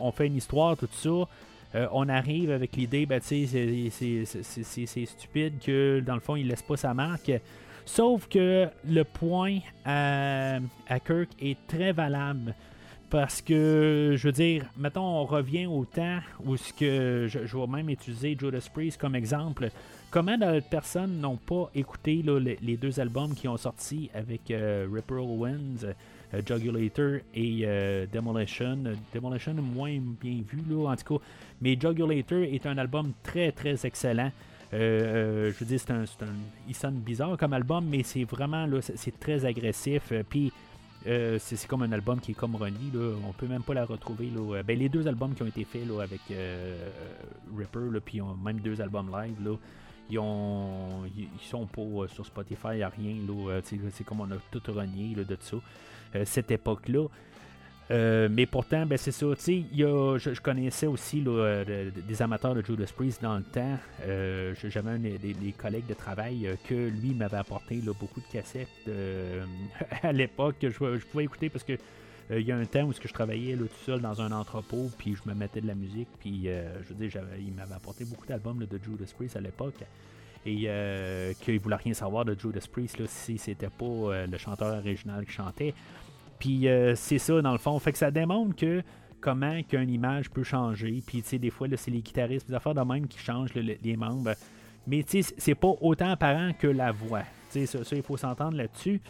on, fait une histoire, tout ça, on arrive avec l'idée, ben, c'est stupide que dans le fond, il laisse pas sa marque. Sauf que le point à, Kirk est très valable. Parce que, je veux dire, mettons, on revient au temps où que je, vais même utiliser Judas Priest comme exemple. Comment d'autres personnes n'ont pas écouté les, deux albums qui ont sorti avec euh, Ripper Owens, euh, Jugulator et euh, Demolition? Demolition est moins bien vu, en tout cas. Mais Jugulator est un album très, très excellent. Euh, euh, je veux dire, c'est un, il sonne bizarre comme album, mais c'est vraiment là, c'est très agressif. Euh, puis c'est comme un album qui est comme Ronnie, là, on peut même pas la retrouver. Ben, les deux albums qui ont été faits avec Ripper, puis même deux albums live, ils sont pas sur Spotify, il n'y a rien. c'est comme on a tout renié de ça. cette époque-là. Euh, mais pourtant, ben, c'est ça. je, je, connaissais aussi euh, des amateurs de Judas Priest dans le temps. Euh, j'avais des, collègues de travail que lui m'avait apporté beaucoup de cassettes à l'époque que je, pouvais écouter parce que il y a un temps où je travaillais tout seul dans un entrepôt, puis je me mettais de la musique, puis je veux dire, il m'avait apporté beaucoup d'albums de Judas Priest à l'époque et qu'il voulait rien savoir de Judas Priest là, si c'était pas le chanteur original qui chantait. Puis euh, c'est ça, dans le fond. Fait que ça démontre que comment qu'une image peut changer. Puis, tu sais, des fois, c'est les guitaristes, les affaires de même qui changent les membres. Mais, tu sais, c'est pas autant apparent que la voix. Tu sais, ça, il faut s'entendre là-dessus.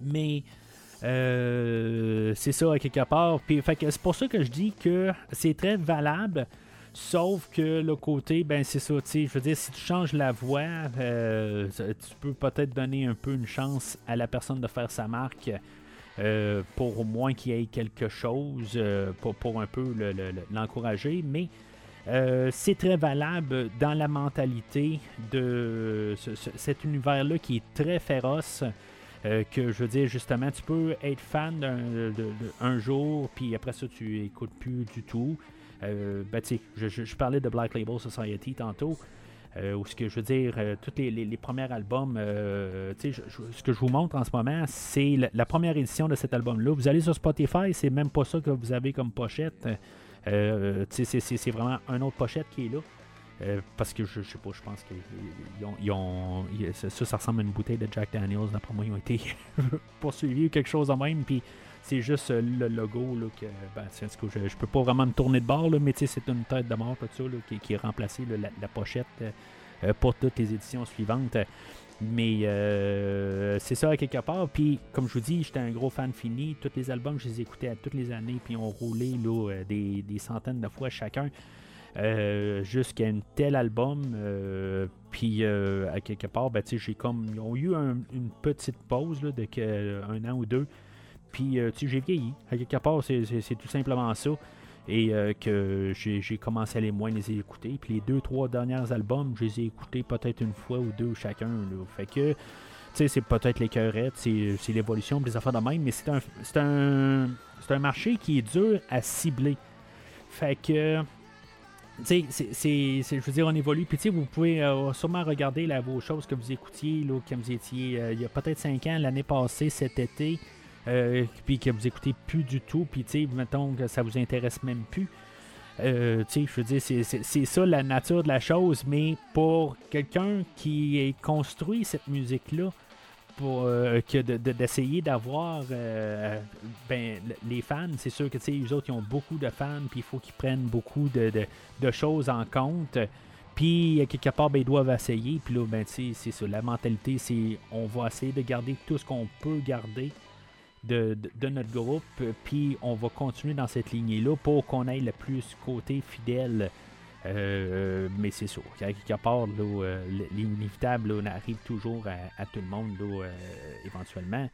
Mais, euh, c'est ça, quelque part. Puis, fait que c'est pour ça que je dis que c'est très valable. Sauf que le côté, ben c'est ça, tu sais, je veux dire, si tu changes la voix, euh, tu peux peut-être donner un peu une chance à la personne de faire sa marque euh, pour au moins qu'il y ait quelque chose euh, pour, un peu l'encourager. mais euh, c'est très valable dans la mentalité de cet univers-là qui est très féroce. que je veux dire, justement, tu peux être fan d'un jour, puis après ça, tu écoutes plus du tout. ben, sais, je, je, parlais de Black Label Society tantôt. Euh, ou ce que je veux dire, euh, tous les, premiers albums, euh, ce que je vous montre en ce moment, c'est la, première édition de cet album-là. Vous allez sur Spotify, c'est même pas ça que vous avez comme pochette. c'est vraiment un autre pochette qui est là. parce que je, sais pas, je pense qu'ils ont, ça, ça ressemble à une bouteille de Jack Daniels. D'après moi, ils ont été poursuivis ou quelque chose de même. Puis c'est juste le logo là, que ben, je, je peux pas vraiment me tourner de bord, là, mais c'est une tête de mort ça, qui, qui, a remplacé la, pochette euh, pour toutes les éditions suivantes. Mais euh, c'est ça à quelque part. Puis, comme je vous dis, j'étais un gros fan fini. Tous les albums, je les écoutais à toutes les années. Puis, on roulait là, euh, des, centaines de fois chacun. jusqu'à un tel album. puis à quelque part, ben, j'ai comme. Ils ont eu une petite pause là, de que, un an ou deux. Puis, euh, tu sais, j'ai vieilli. À quelque part, c'est tout simplement ça. Et euh, que j'ai commencé à les moins les écouter. Puis les deux, trois derniers albums, je les ai écoutés peut-être une fois ou deux chacun. Fait que, tu sais, c'est peut-être les cœurettes, c'est l'évolution, des affaires de même, mais c'est un, un, un marché qui est dur à cibler. Fait que, tu sais, je veux dire, on évolue. Puis, tu sais, vous pouvez euh, sûrement regarder vos choses que vous écoutiez, là, comme vous étiez il y a peut-être cinq ans, l'année passée, cet été. Euh, puis que vous écoutez plus du tout, puis tu sais, mettons que ça vous intéresse même plus. Euh, tu sais, je veux dire, c'est ça la nature de la chose, mais pour quelqu'un qui construit cette musique-là, pour euh, que d'essayer d'avoir ben, les fans, c'est sûr que tu sais, eux autres, ils ont beaucoup de fans, puis il faut qu'ils prennent beaucoup de, de, choses en compte. Puis, quelque part, ben, ils doivent essayer. Puis là, ben, c'est ça. La mentalité, c'est on va essayer de garder tout ce qu'on peut garder de, notre groupe, puis on va continuer dans cette lignée-là pour qu'on ait le plus côté fidèle. Euh, mais c'est sûr, quelque part, euh, l'inévitable arrive toujours à, tout le monde euh, éventuellement.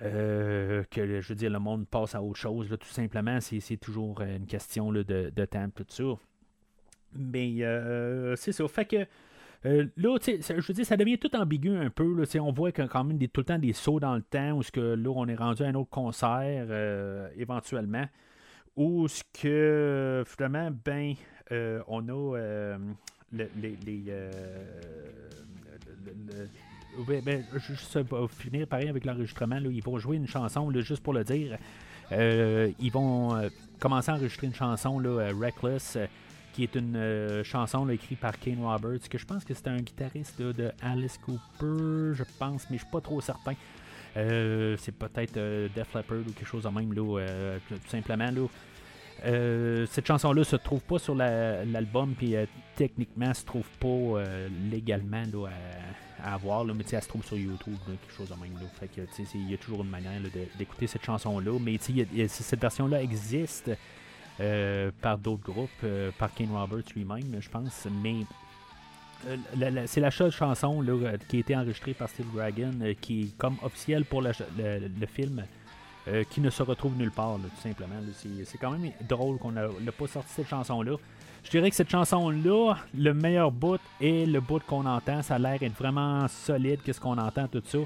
que je veux dire, le monde passe à autre chose, tout simplement, c'est toujours une question de, de, temps, tout ça. Mais c'est ça. Fait que Euh, là, je veux dire, ça devient tout ambigu un peu. Là, on voit qu'il y a quand même tout le temps des sauts dans le temps où que, là, on est rendu à un autre concert euh, éventuellement. Où ce que finalement, ben, euh, on a les. les ben, juste finir pareil avec l'enregistrement, ils vont jouer une chanson, juste pour le dire. ils vont commencer à enregistrer une chanson, là, Reckless qui est une euh, chanson écrite par Kane Roberts, que je pense que c'est un guitariste de Alice Cooper, je pense, mais je suis pas trop certain. Euh, c'est peut-être euh, Def Leppard ou quelque chose de même, là, tout simplement. Là. cette chanson-là se trouve pas sur l'album, puis techniquement, se trouve pas légalement à, avoir, là, mais elle se trouve sur YouTube, quelque chose de même. Fait que il y a toujours une manière d'écouter cette chanson-là, mais cette version-là existe. Euh, par d'autres groupes, euh, par Ken Roberts lui-même, je pense. Mais euh, c'est la seule chanson qui a été enregistrée par Steel Dragon, qui est comme officielle pour le, film. qui ne se retrouve nulle part, tout simplement. C'est quand même drôle qu'on n'a pas sorti cette chanson-là. Je dirais que cette chanson-là, le meilleur bout est le bout qu'on entend. Ça a l'air d'être vraiment solide, qu'est-ce qu'on entend, tout ça.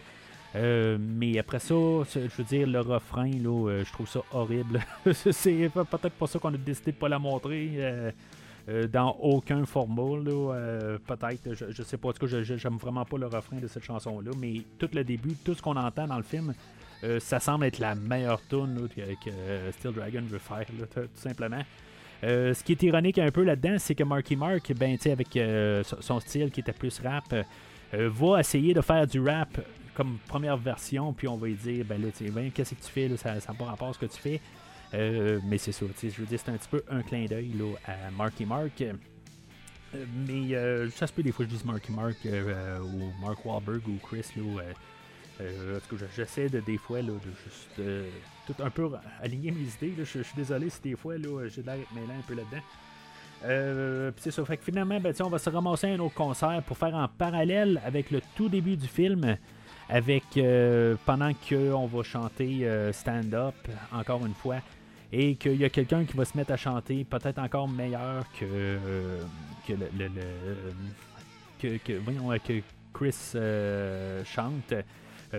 Euh, mais après ça, je veux dire, le refrain, là, euh, je trouve ça horrible. c'est peut-être pas ça qu'on a décidé de pas la montrer euh, dans aucun format. peut-être, je, sais pas. En tout cas, j'aime vraiment pas le refrain de cette chanson-là. Mais tout le début, tout ce qu'on entend dans le film, ça semble être la meilleure tune que, Steel Dragon veut faire, tout simplement. ce qui est ironique un peu là-dedans, c'est que Marky Mark, ben, avec son style qui était plus rap, va essayer de faire du rap comme première version, puis on va lui dire, ben là, tu sais, qu'est-ce que tu fais, là, ça n'a pas rapport à ce que tu fais. Euh, mais c'est ça, je veux dire, c'est un petit peu un clin d'œil à Marky Mark. Euh, mais euh, ça se peut des fois je dis Marky Mark ou Mark Wahlberg ou Chris. Là, parce que j'essaie de des fois là, de juste tout un peu aligner mes idées. Je, suis désolé si des fois là, j'ai l'air mêlant un peu là-dedans. c'est ça. Fait que finalement, ben, on va se ramasser un autre concert pour faire en parallèle avec le tout début du film avec euh, pendant qu'on va chanter euh, Stand Up encore une fois et qu'il y a quelqu'un qui va se mettre à chanter peut-être encore meilleur que euh, que le, que, que, Chris chante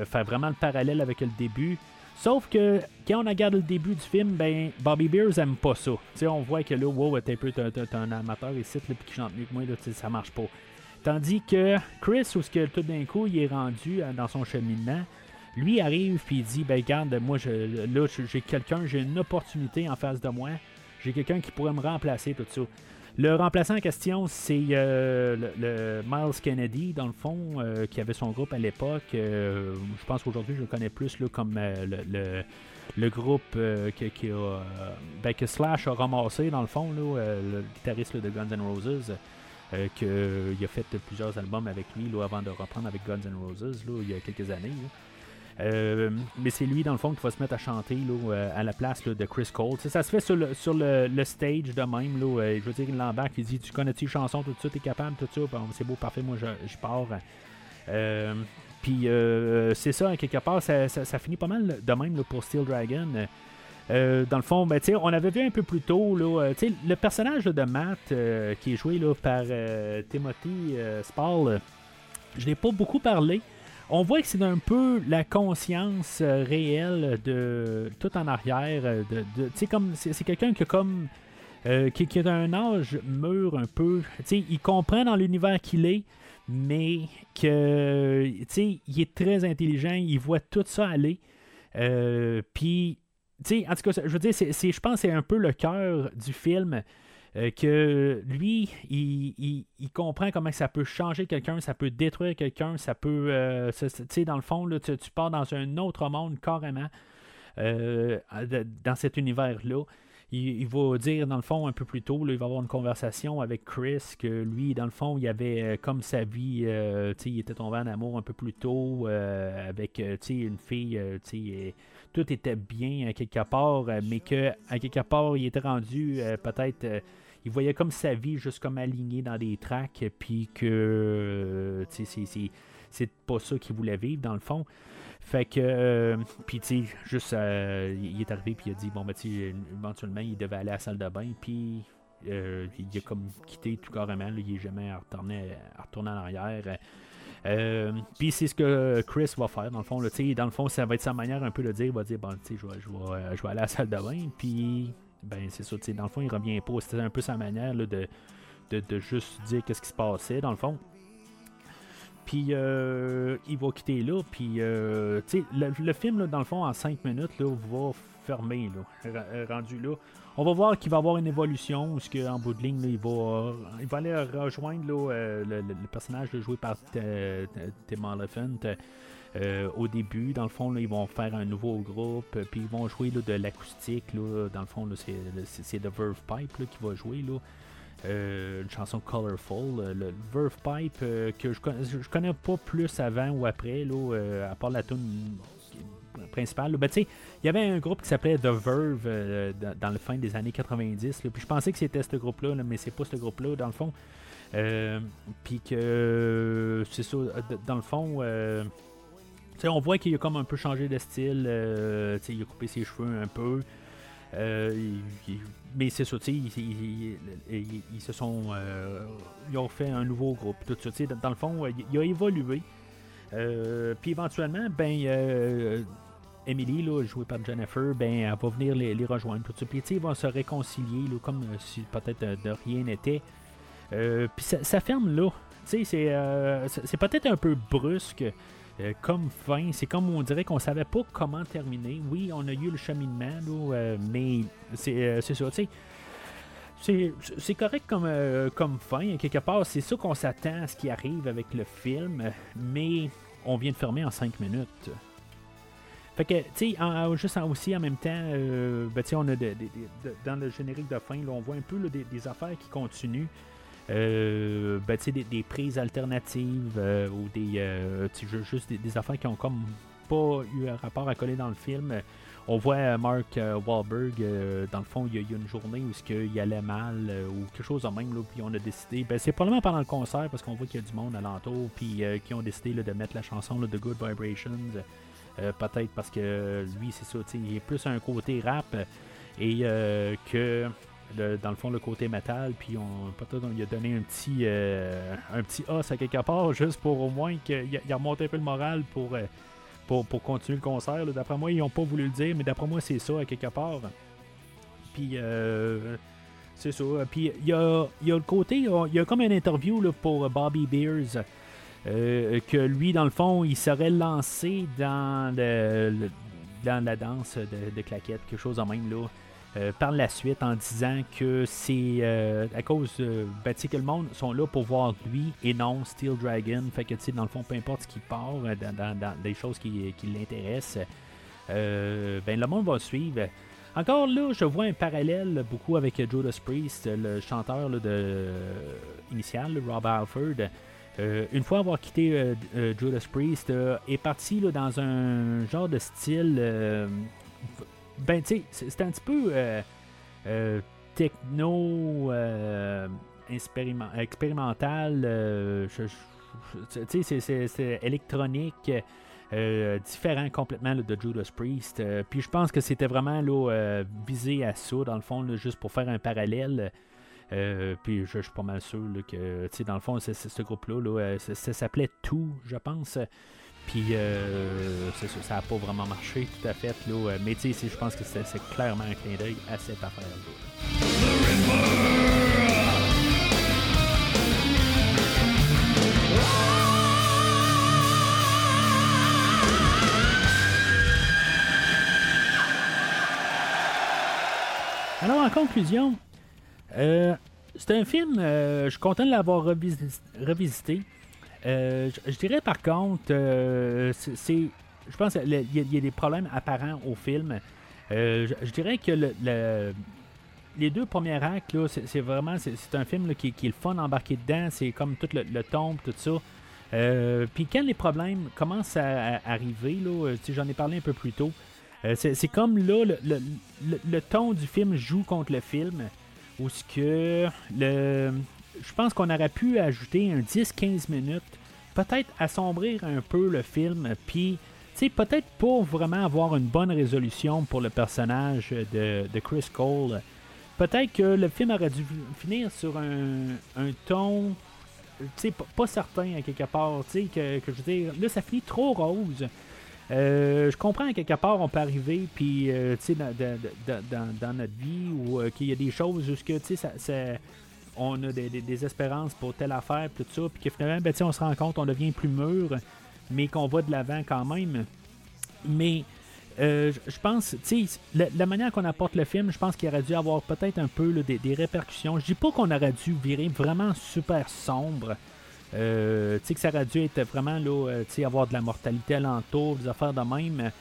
faire vraiment le parallèle avec le début Sauf que quand on regarde le début du film, ben Bobby Beers aime pas ça. on voit que là, wow, t'es un peu un amateur ici, qui chante mieux que moi, ça marche pas. Tandis que Chris, où ce que tout d'un coup il est rendu euh, dans son cheminement, lui arrive puis il dit ben regarde, moi je, là j'ai quelqu'un, j'ai une opportunité en face de moi, j'ai quelqu'un qui pourrait me remplacer tout ça. Le remplaçant en question, c'est euh, le, Miles Kennedy, dans le fond, euh, qui avait son groupe à l'époque. je pense qu'aujourd'hui, je le connais plus comme le, le, groupe qui, a, ben, que Slash a ramassé, dans le fond, le guitariste de Guns N' Roses. Euh, qu'il a fait plusieurs albums avec lui avant de reprendre avec Guns N' Roses là, il y a quelques années. Euh, mais c'est lui, dans le fond, qui va se mettre à chanter là, euh, à la place de Chris Cole. ça se fait sur le, sur le, stage de même. Là, je veux dire, il l'embarque, il dit Tu connais-tu chanson, tout ça, t'es capable, tout ça. c'est beau, parfait, moi je, pars. Puis c'est ça, quelque part, ça, finit pas mal de même pour Steel Dragon. Euh, dans le fond, ben, on avait vu un peu plus tôt là, euh, le personnage de Matt euh, qui est joué là, par Timothy Spall. je n'ai pas beaucoup parlé. On voit que c'est un peu la conscience réelle de tout en arrière. De, comme c'est, quelqu'un qui a comme qui, qui, a un âge mûr un peu. il comprend dans l'univers qu'il est, mais que il est très intelligent, il voit tout ça aller. Puis en tout cas, je veux dire, c'est, je pense que c'est un peu le cœur du film. Euh, que lui, il, comprend comment ça peut changer quelqu'un, ça peut détruire quelqu'un, ça peut. Euh, tu sais, dans le fond, là, tu, pars dans un autre monde carrément euh, dans cet univers-là. Il, va dire, dans le fond, un peu plus tôt, il va avoir une conversation avec Chris, que lui, dans le fond, il avait comme sa vie, sais, il était tombé en amour un peu plus tôt avec une fille, sais tout était bien à quelque part, euh, mais que à quelque part, il était rendu euh, peut-être. Euh, il voyait comme sa vie juste comme alignée dans des tracks, puis que c'est pas ça qu'il voulait vivre dans le fond. Fait que, puis tu sais, juste, il est arrivé, puis il a dit, bon, ben, tu éventuellement, il devait aller à la salle de bain, puis il a comme quitté tout carrément. il est jamais retourné, retourné en arrière. Euh, puis c'est ce que Chris va faire, dans le fond. Dans le fond, ça va être sa manière un peu de dire, il va dire, bon, je vais, vais, je vais aller à la salle de bain, puis, ben, c'est ça, dans le fond, il revient pas. C'était un peu sa manière de, de, juste dire qu'est-ce qui se passait, dans le fond. Puis euh, il va quitter là, puis, euh, le, le, film, là, dans le fond, en 5 minutes, là, va fermer, là, rendu là. On va voir qu'il va avoir une évolution, parce qu'en bout de ligne, il, va, il va aller rejoindre euh, le, personnage joué par Tim Oliphant. Euh, au début, dans le fond, ils vont faire un nouveau groupe, puis ils vont jouer de l'acoustique. Dans le fond, c'est The Verve Pipe qui va jouer. Euh, une chanson Colorful. le Verve Pipe que je je connais pas plus avant ou après, à part la tune principal. Ben, il y avait un groupe qui s'appelait The Verve euh, dans, le fin des années 90. puis je pensais que c'était ce groupe-là, mais c'est pas ce groupe-là, dans le fond. Euh, puis que c'est ça, dans le fond, euh, on voit qu'il a comme un peu changé de style. il a coupé ses cheveux un peu. mais c'est ça, ils, ils, se sont. ils ont fait un nouveau groupe. Tout ça, dans, dans le fond, il a évolué. puis éventuellement, ben, Emily, là, jouée par Jennifer, ben, elle va venir les, rejoindre. Ils vont se réconcilier, là, comme euh, si peut-être euh, de rien n'était. Euh, puis ça, ferme là. C'est, peut-être un peu brusque comme fin. C'est comme on dirait qu'on savait pas comment terminer. Oui, on a eu le cheminement, là, mais c'est, ça. C'est, c'est correct comme, comme fin. Quelque part, c'est ça qu'on s'attend à ce qui arrive avec le film, mais on vient de fermer en 5 minutes. Fait que, tu sais, juste aussi en même temps, euh, ben, on a dans le générique de fin, on voit un peu des, affaires qui continuent. Euh, ben, des, prises alternatives euh, ou des euh, juste des, affaires qui ont comme pas eu un rapport à coller dans le film. On voit Mark Wahlberg, dans le fond, il y, a, une journée où il allait mal ou quelque chose de même, là, puis on a décidé, ben, c'est probablement pendant le concert parce qu'on voit qu'il y a du monde alentour, puis qui ont décidé de mettre la chanson de Good Vibrations. Euh, peut-être parce que lui, c'est ça, il est plus un côté rap et euh, que dans le fond le côté métal. Puis on peut-être on lui a donné un petit euh, un petit os à quelque part juste pour au moins qu'il a remonté un peu le moral pour pour, continuer le concert d'après moi ils n'ont pas voulu le dire mais d'après moi c'est ça à quelque part. Puis c'est ça. Puis il y a, le côté il y a comme une interview pour Bobby Beers euh, que lui, dans le fond, il serait lancé dans, la danse de, claquettes, quelque chose en même là. Euh, par la suite en disant que c'est euh, à cause ben, que le monde sont là pour voir lui et non Steel Dragon. Fait que dans le fond, peu importe ce qui part dans, des choses qui, l'intéressent, ben, le monde va suivre. Encore là, je vois un parallèle beaucoup avec Judas Priest, le chanteur de, initial, Rob Alford. Euh, une fois avoir quitté euh, euh, Judas Priest, est parti dans un genre de style. ben, tu sais, c'est un petit peu techno expérimental. tu sais, c'est électronique. différent complètement de Judas Priest. puis je pense que c'était vraiment là, visé à ça, dans le fond, juste pour faire un parallèle. Euh, puis je, suis pas mal sûr que, tu sais, dans le fond, c'est, ce groupe-là, euh, ça, s'appelait Tout, je pense. Puis euh, ça n'a pas vraiment marché tout à fait. Là, mais tu sais, je pense que c'est, clairement un clin d'œil à cette affaire-là. Alors, en conclusion, euh, c'est un film, euh, je suis content de l'avoir revisité. Euh, je, dirais par contre, c'est, je pense qu'il y, a des problèmes apparents au film. Je, dirais que le, les deux premiers actes, c'est, vraiment un film qui, est le fun d'embarquer dedans. C'est comme tout le, le ton, tout ça. Puis quand les problèmes commencent à, arriver, j'en ai parlé un peu plus tôt, c'est, comme là, le, ton du film joue contre le film. Où ce que le. Je pense qu'on aurait pu ajouter un 10-15 minutes, peut-être assombrir un peu le film, puis peut-être pour vraiment avoir une bonne résolution pour le personnage de, Chris Cole. peut-être que le film aurait dû finir sur un, un ton, pas, pas certain à quelque part, que, que je veux dire, là, ça finit trop rose. Euh, je comprends à quelque part, on peut arriver, puis, euh, tu sais, dans, notre vie, où euh, qu'il y a des choses jusque, tu sais, on a des, espérances pour telle affaire, tout ça, puis que finalement, ben, on se rend compte, on devient plus mûr, mais qu'on va de l'avant quand même. Mais euh, je pense, tu sais, la, manière qu'on apporte le film, je pense qu'il aurait dû avoir peut-être un peu des, des répercussions. Je dis pas qu'on aurait dû virer vraiment super sombre. Euh, tu sais, que ça aurait dû être vraiment, là, euh, tu sais, avoir de la mortalité alentour, des affaires de même.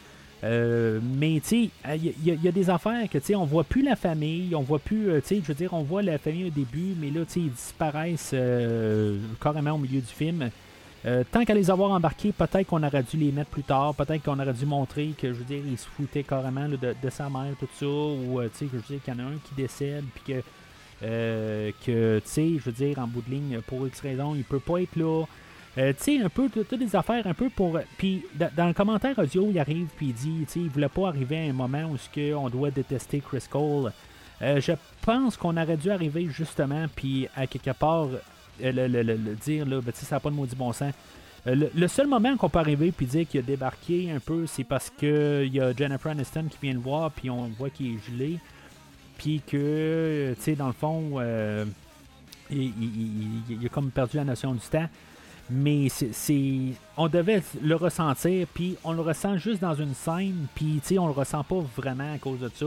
Euh, mais tu sais, il y, a- des affaires que tu sais, on voit plus la famille, on voit plus, tu sais, je veux dire, on voit la famille au début, mais là, tu sais, ils disparaissent carrément au milieu du film. Tant qu'à les avoir embarqués, peut-être qu'on aurait dû les mettre plus tard, peut-être qu'on aurait dû montrer que, je veux dire, ils se foutaient carrément de, de sa mère, tout ça, ou, tu sais, je veux dire, qu'il y en a un qui décède, puis que, euh, que tu sais, je veux dire, en bout de ligne, pour X raison, il peut pas être là. Euh, tu sais, un peu, toutes des affaires un peu pour. Puis, da- dans le commentaire audio, il arrive, puis il dit, tu sais, il voulait pas arriver à un moment où on doit détester Chris Cole. Euh, je pense qu'on aurait dû arriver justement, puis à quelque part, le, dire, là, ben, tu sais, ça n'a pas de maudit bon sens. Le, le seul moment qu'on peut arriver puis dire qu'il a débarqué un peu, c'est parce que il y a Jennifer Aniston qui vient le voir, puis on voit qu'il est gelé, puis que, euh, tu sais, dans le fond, euh, il, a comme perdu la notion du temps. Mais c'est, on devait le ressentir, puis on le ressent juste dans une scène, puis tu sais, on le ressent pas vraiment à cause de ça.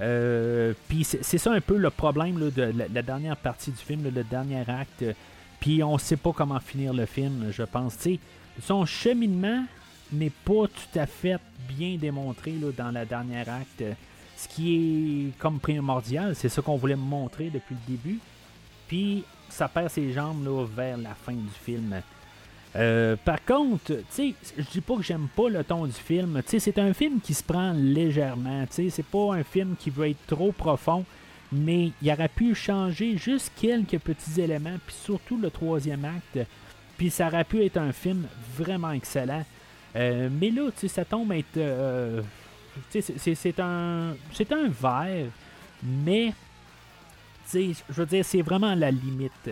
Euh, puis c'est, ça un peu le problème là, de la, dernière partie du film, là, le dernier acte. Puis on sait pas comment finir le film, je pense. Tu sais, son cheminement n'est pas tout à fait bien démontré là, dans la dernière acte. Ce qui est comme primordial, c'est ça qu'on voulait montrer depuis le début. Puis ça perd ses jambes là, vers la fin du film. Euh, par contre, tu je dis pas que j'aime pas le ton du film. C'est un film qui se prend légèrement. Tu c'est pas un film qui veut être trop profond, mais il aurait pu changer juste quelques petits éléments, puis surtout le troisième acte. Puis ça aurait pu être un film vraiment excellent. Euh, mais là, ça tombe à être. euh, c'est- un, un verre, mais je veux dire, c'est vraiment la limite.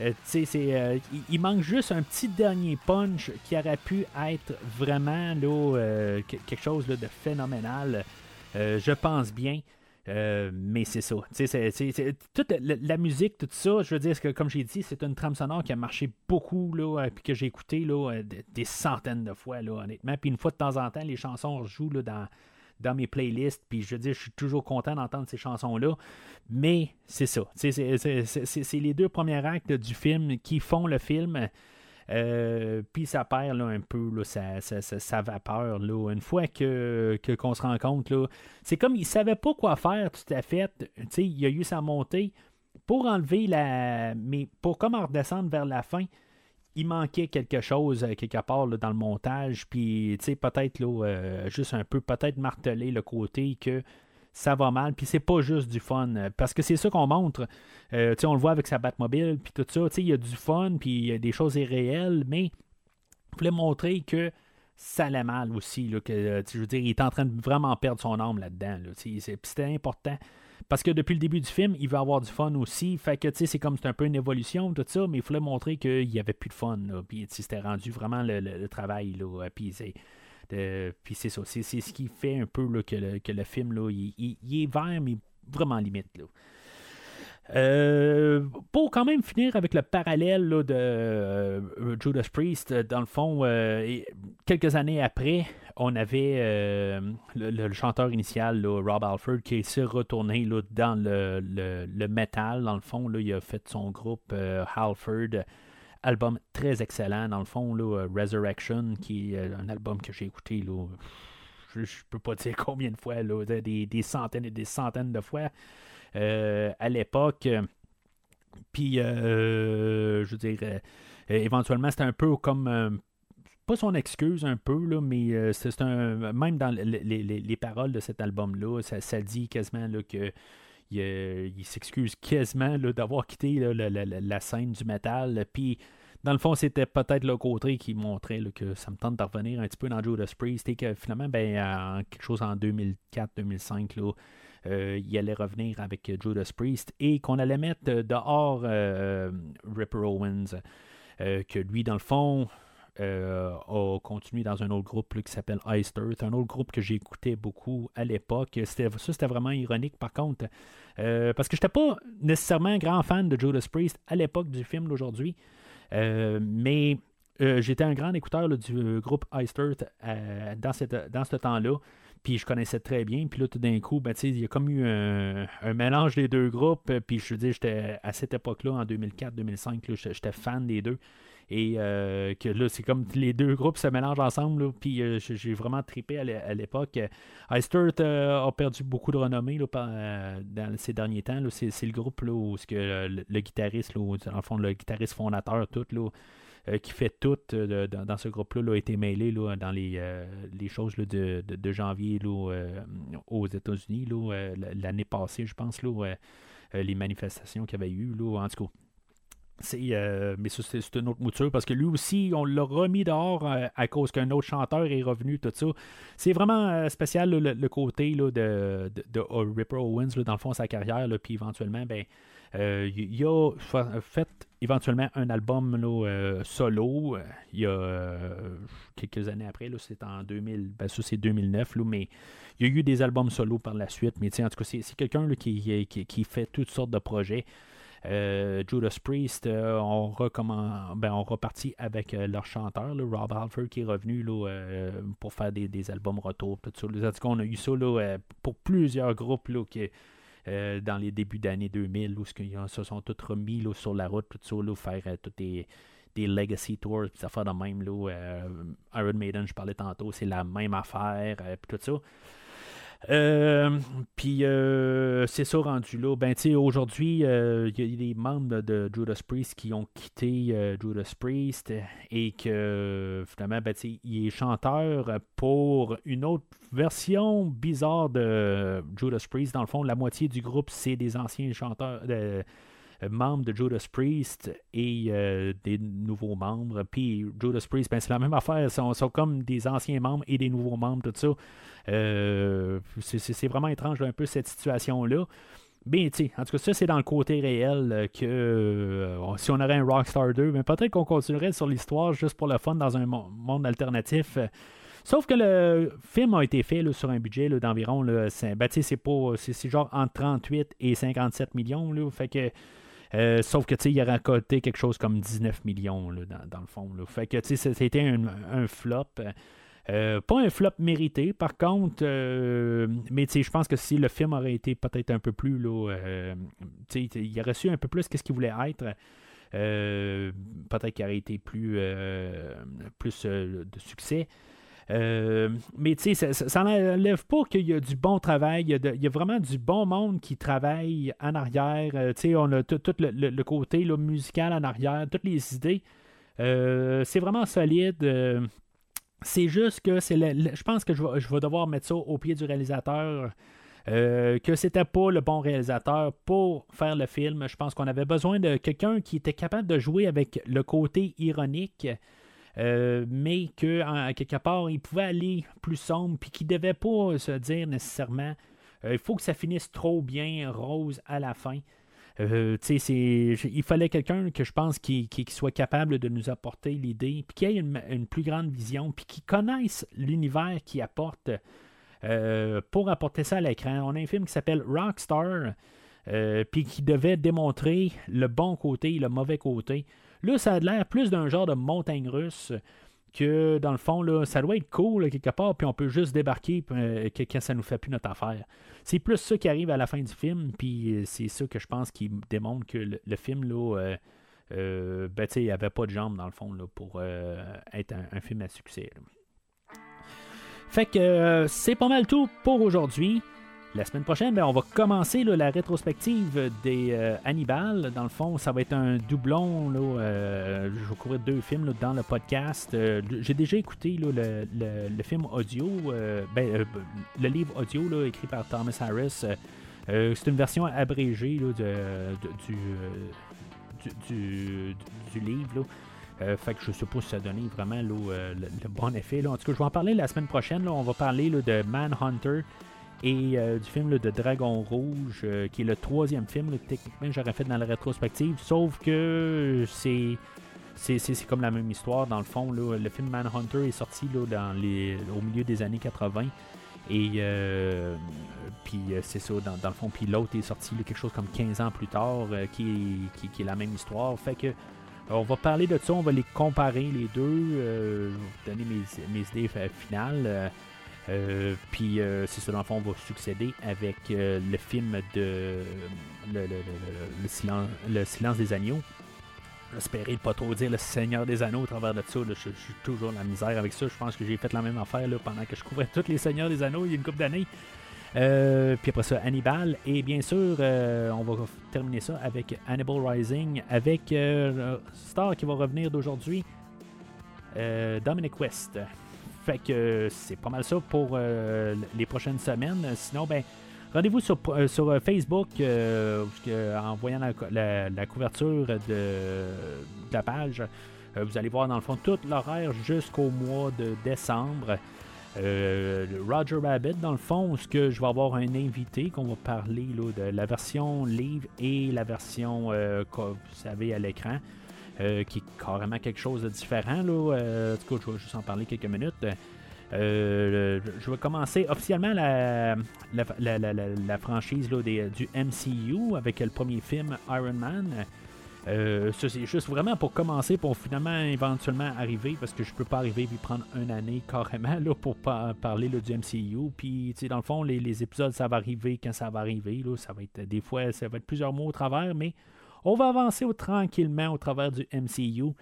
Euh, euh, il, manque juste un petit dernier punch qui aurait pu être vraiment là, euh, que- quelque chose de phénoménal. Je pense bien. Mais c'est ça. Toute la, musique, tout ça, je veux dire, que, comme j'ai dit, c'est une trame sonore qui a marché beaucoup, là, puis que j'ai écouté là, des, centaines de fois, là, honnêtement. Puis une fois de temps en temps, les chansons rejouent là, dans, dans mes playlists, puis je veux dire, je suis toujours content d'entendre ces chansons-là. Mais c'est ça. C'est les deux premiers actes du film qui font le film. Euh, puis ça perd là, un peu là, sa, sa- vapeur. Là. Une fois que, qu'on se rend compte, c'est comme il savait pas quoi faire tout à fait. Tu sais, il a eu sa montée. Pour enlever la. Mais pour comme en redescendre vers la fin, il manquait quelque chose euh, quelque part dans le montage. Puis, peut-être là, euh, juste un peu, peut-être marteler le côté que ça va mal, puis c'est pas juste du fun. Parce que c'est ça qu'on montre. Euh, on le voit avec sa Batmobile, puis tout ça. Il y a du fun, puis il y a des choses irréelles, mais il voulait montrer que ça allait mal aussi. Là, que, je veux dire, il est en train de vraiment perdre son âme là-dedans. Là, c'était important. Parce que depuis le début du film, il veut avoir du fun aussi. Fait que, tu sais, c'est comme c'est un peu une évolution, tout ça, mais il fallait montrer qu'il n'y avait plus de fun. Là, puis, c'était rendu vraiment le, le- travail. Là, euh, puis, c'est. puis c'est ça, c'est, ce qui fait un peu que, le, que le film, là, il, est vert, mais vraiment limite. Euh, pour quand même finir avec le parallèle là, de euh, Judas Priest, euh, dans le fond, quelques années après, on avait le, chanteur initial, Rob Alford, qui s'est retourné là, dans le, le. Dans le fond, il a fait son groupe Halford, album très excellent. Dans le fond, Resurrection, qui est un album que j'ai écouté. Je, je peux pas dire combien de fois, là, des, des centaines et des centaines de fois à l'époque. Puis, euh, je veux dire, euh, euh, éventuellement, c'était un peu comme. euh, pas son excuse un peu, là, mais euh, c'est un. Même dans le- le- les, les- les paroles de cet album-là, ça, dit quasiment là, que. Il, euh, s'excuse quasiment d'avoir quitté la, la- la- scène du métal. Puis, dans le fond, c'était peut-être le côté qui montrait que ça me tente de revenir un petit peu dans Judas Priest et que finalement, ben, en quelque chose en 2004-2005, là, il allait revenir avec Judas Priest et qu'on allait mettre dehors Ripper Owens. que lui, dans le fond, a continué dans un autre groupe qui s'appelle Ice Earth, un autre groupe que écouté beaucoup à l'époque. ça, c'était vraiment ironique par contre, parce que je n'étais pas nécessairement un grand fan de Judas Priest à l'époque du film d'aujourd'hui, mais j'étais un grand écouteur du groupe Ice Earth dans ce temps-là. Puis je connaissais très bien. Puis là, tout d'un coup, ben, il y a comme eu un, mélange des deux groupes. Puis je dire, j'étais à cette époque-là, en 2004-2005, j'étais fan des deux. Et euh, que là, c'est comme les deux groupes se mélangent ensemble. puis euh, j'ai vraiment tripé à l'époque. Ice euh, a perdu beaucoup de renommée dans ces derniers temps. C'est le groupe là, où que, le, guitariste, dans le fond, le guitariste fondateur, tout, là, euh, qui fait tout euh, dans, ce groupe-là a été mêlé dans les, euh, les choses de, de, janvier aux États-Unis l'année passée, je pense, les manifestations qu'il y avait eu. en tout cas, c'est, mais c'est, une autre mouture parce que lui aussi, on l'a remis dehors à cause qu'un autre chanteur est revenu, tout ça. C'est vraiment spécial le, côté de, de, de, Ripper Owens, dans le fond, sa carrière, puis éventuellement, ben, euh, il a fait éventuellement un album euh, solo. Euh, il y a quelques années après, c'est en 2000, ben, ça c'est 2009, mais il y a eu des albums solo par la suite. Mais en tout cas, c'est quelqu'un qui, qui, fait toutes sortes de projets. Judas Priest on, ben, on repartit avec leur chanteur, Rob Halford, qui est revenu pour faire des, albums retour. Tout ça. On a eu ça pour plusieurs groupes qui, euh, dans les débuts d'année 2000, où ils se sont tous remis sur la route, tout ça, faire euh, tous des, legacy tours, puis ça fait de même. Là, euh, Iron Maiden, je parlais tantôt, c'est la même affaire, puis tout ça. Euh, puis euh, c'est ça rendu là. Ben, aujourd'hui, euh, il y a des membres de Judas Priest qui ont quitté Judas Priest et que finalement, ben, il est chanteur pour une autre version bizarre de Judas Priest. Dans le fond, la moitié du groupe, c'est des anciens chanteurs. Membres de Judas Priest et des nouveaux membres. Puis Judas Priest, ben, c'est la même affaire. Ils sont, sont, comme des anciens membres et des nouveaux membres, tout ça. Euh, c'est vraiment étrange un peu cette situation-là. Mais tu en tout cas, ça, c'est dans le côté réel euh, que euh, si on aurait un Rockstar 2, mais peut-être qu'on continuerait sur l'histoire juste pour le fun dans un monde alternatif. Sauf que le film a été fait sur un budget d'environ, ben, c'est genre entre 38 et 57 millions. Là, fait que, sauf que il a récolté quelque chose comme 19 millions dans, le fond. Fait que c'était un, flop. Euh, pas un flop mérité, par contre, euh, mais je pense que si le film aurait été peut-être un peu plus, là, euh, il aurait su un peu plus qu'est-ce qu'il voulait être. peut-être qu'il aurait été plus, plus de succès. Mais tu sais, ça n'enlève pas qu'il y a du bon travail, il y, a vraiment du bon monde qui travaille en arrière. tu sais, on a tout, le, côté musical en arrière, toutes les idées. c'est vraiment solide. C'est juste que c'est je pense que je vais, devoir mettre ça au pied du réalisateur. Euh, que c'était pas le bon réalisateur pour faire le film. Je pense qu'on avait besoin de quelqu'un qui était capable de jouer avec le côté ironique, euh, mais que quelque part il pouvait aller plus sombre, puis qu'il devait pas se dire nécessairement euh, il faut que ça finisse trop bien rose à la fin. Euh, il fallait quelqu'un que je pense qui, soit capable de nous apporter l'idée, puis qui ait une, plus grande vision, puis qui connaisse l'univers qui apporte pour apporter ça à l'écran. On a un film qui s'appelle Rockstar, puis qui devait démontrer le bon côté et le mauvais côté. Là, ça a l'air plus d'un genre de montagne russe que dans le fond, là, ça doit être cool quelque part, puis on peut juste débarquer euh, quand ça nous fait plus notre affaire. C'est plus ça qui arrive à la fin du film, puis euh, c'est ça que je pense qui démontre que le, film, là, euh, ben, il avait pas de jambes dans le fond pour être un, film à succès. Fait que c'est pas mal tout pour aujourd'hui. La semaine prochaine, on va commencer la rétrospective des euh, Hannibal. Dans le fond, ça va être un doublon. Euh, je vais couvrir deux films dans le podcast. Euh, j'ai déjà écouté le, film audio, ben, le livre audio écrit par Thomas Harris. c'est une version abrégée du, du, livre. fait que je sais pas si ça donnait vraiment le, bon effet. En tout cas, je vais en parler la semaine prochaine. On va parler de Manhunter et du film de Dragon Rouge, qui est le troisième film que techniquement j'aurais fait dans la rétrospective, sauf que c'est c'est comme la même histoire dans le fond. Le film Manhunter est sorti là, au milieu des années 80. Et euh, puis euh, c'est ça, dans, le fond. Puis l'autre est sorti quelque chose comme 15 ans plus tard, euh, qui, qui, est la même histoire. Fait que on va parler de ça, on va les comparer les deux, vous donner mes, idées finales. Puis c'est ça, dans le fond, on va succéder avec le film de le, silence, le silence des agneaux. J'espérais ne pas trop dire le Seigneur des Anneaux au travers de ça. Je, suis toujours la misère avec ça. Je pense que j'ai fait la même affaire là, pendant que je couvrais tous les Seigneurs des Anneaux il y a une couple d'années. Euh, puis après ça, Hannibal. Et bien sûr, euh, on va terminer ça avec Hannibal Rising, avec euh, Star qui va revenir d'aujourd'hui, Dominic West. Fait que c'est pas mal ça pour les prochaines semaines. Sinon, ben, Rendez-vous sur, euh, euh, Facebook euh, en voyant la, couverture de, la page. vous allez voir dans le fond tout l'horaire jusqu'au mois de décembre. Roger Rabbit, dans le fond, ce que je vais avoir un invité qu'on va parler de la version livre et la version que vous savez à l'écran, qui est carrément quelque chose de différent. Là. en tout cas, je vais juste en parler quelques minutes. Euh, je vais commencer officiellement la, la, franchise là, du MCU avec le premier film Iron Man. Euh, c'est juste vraiment pour commencer, pour finalement éventuellement arriver, parce que je peux pas arriver et prendre une année carrément là, pour parler là, du MCU. Puis, dans le fond, les, épisodes, ça va arriver quand ça va arriver. Là, ça va être des fois, ça va être plusieurs mois au travers, mais on va avancer tranquillement au travers du MCU.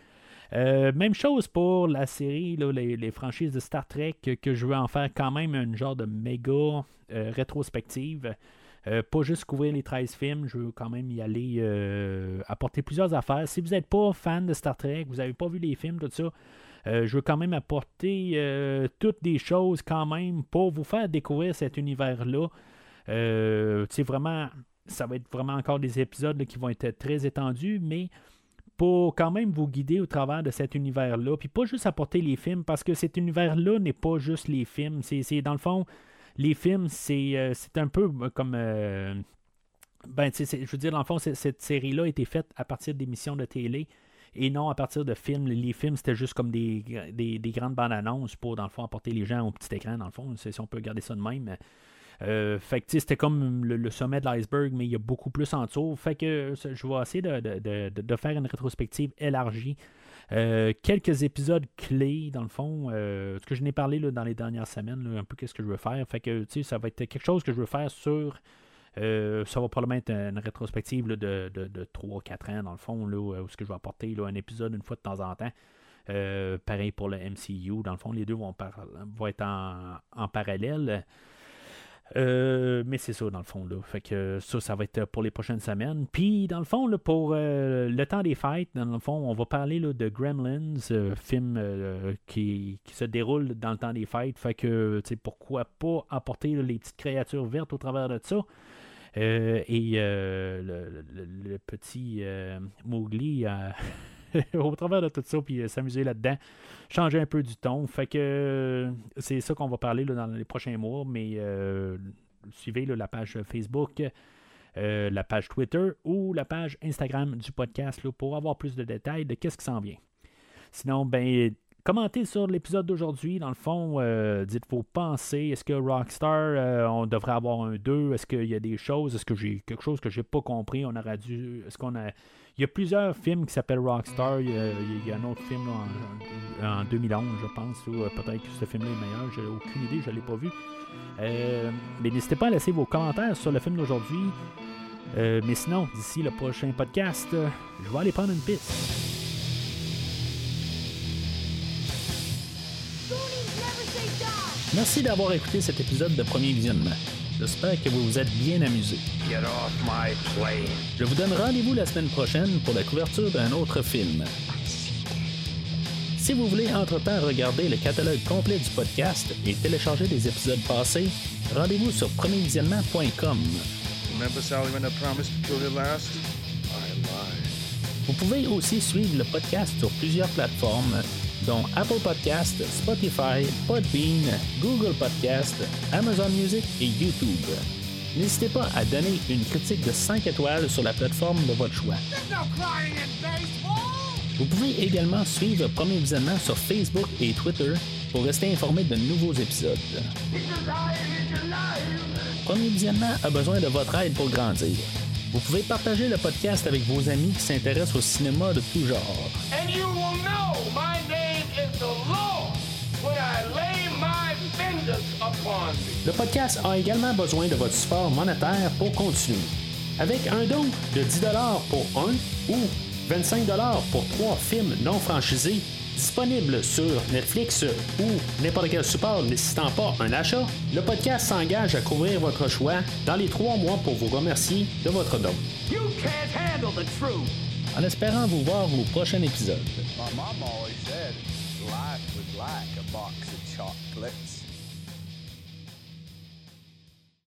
Euh, même chose pour la série, les, franchises de Star Trek, que je veux en faire quand même une genre de méga euh, rétrospective. Euh, pas juste couvrir les 13 films, je veux quand même y aller apporter plusieurs affaires. Si vous n'êtes pas fan de Star Trek, vous n'avez pas vu les films, tout ça, je veux quand même apporter toutes des choses quand même pour vous faire découvrir cet univers-là. c'est vraiment, ça va être vraiment encore des épisodes qui vont être très étendus, mais pour quand même vous guider au travers de cet univers-là, puis pas juste apporter les films, parce que cet univers-là n'est pas juste les films. C'est, dans le fond, les films, c'est, euh, un peu euh, comme. Euh, ben, je veux dire, dans le fond, cette série-là a été faite à partir d'émissions de télé et non à partir de films. Les films, c'était juste comme des, des, des, grandes bandes annonces pour, dans le fond, apporter les gens au petit écran, dans le fond, si on peut regarder ça de même. Euh, fait que c'était comme le, sommet de l'iceberg, mais il y a beaucoup plus en dessous. Fait que je vais essayer de, faire une rétrospective élargie. Euh, quelques épisodes clés, dans le fond, euh, ce que je n'ai parlé dans les dernières semaines, un peu qu'est-ce que je veux faire. Fait que ça va être quelque chose que je veux faire sur. ça va probablement être une rétrospective de, 3-4 ans, dans le fond, là, où ce que je vais apporter un épisode une fois de temps en temps. pareil pour le MCU. Dans le fond, les deux vont, être en parallèle. Euh, mais c'est ça, dans le fond. Là. Fait que ça, ça va être pour les prochaines semaines. Puis, dans le fond, là, pour euh, le temps des fêtes, dans le fond, on va parler là, de Gremlins, euh, film qui, se déroule dans le temps des fêtes. Fait que, tu sais, pourquoi pas apporter les petites créatures vertes au travers de ça? et le, petit Mowgli au travers de tout ça, puis s'amuser là-dedans changer un peu du ton. Fait que euh, c'est ça qu'on va parler dans les prochains mois, mais euh, suivez la page Facebook, euh, la page Twitter ou la page Instagram du podcast pour avoir plus de détails de qu'est-ce qui s'en vient. Sinon, ben commentez sur l'épisode d'aujourd'hui. Dans le fond, dites vos pensées. Est-ce que Rockstar, on devrait avoir un 2 Est-ce qu'il y a des choses? Est-ce que j'ai quelque chose que j'ai pas compris? On aurait dû. Est-ce qu'on a il y a plusieurs films qui s'appellent Rockstar. Il y, a, un autre film en, 2011, je pense. Euh, peut-être que ce film-là est meilleur. J'ai aucune idée, je ne l'ai pas vu. Euh, mais n'hésitez pas à laisser vos commentaires sur le film d'aujourd'hui. Euh, mais sinon, d'ici le prochain podcast, je vais aller prendre une piste. Merci d'avoir écouté cet épisode de Premier Visionnement. J'espère que vous vous êtes bien amusé. Je vous donne rendez-vous la semaine prochaine pour la couverture d'un autre film. Si vous voulez entre-temps regarder le catalogue complet du podcast et télécharger des épisodes passés, rendez-vous sur premiervisionnement.com. Vous pouvez aussi suivre le podcast sur plusieurs plateformes dont Apple Podcast, Spotify, Podbean, Google Podcast, Amazon Music et YouTube. N'hésitez pas à donner une critique de 5 étoiles sur la plateforme de votre choix. Vous pouvez également suivre Premier Visionnement sur Facebook et Twitter pour rester informé de nouveaux épisodes. Premier Visionnement a besoin de votre aide pour grandir. Vous pouvez partager le podcast avec vos amis qui s'intéressent au cinéma de tout genre. And you will know my name Le podcast a également besoin de votre support monétaire pour continuer. Avec un don de 10 pour un ou 25 pour trois films non franchisés disponibles sur Netflix ou n'importe quel support nécessitant pas un achat, le podcast s'engage à couvrir votre choix dans les trois mois pour vous remercier de votre don. You can't handle the truth. En espérant vous voir au prochain épisode. Life was like a box of chocolates.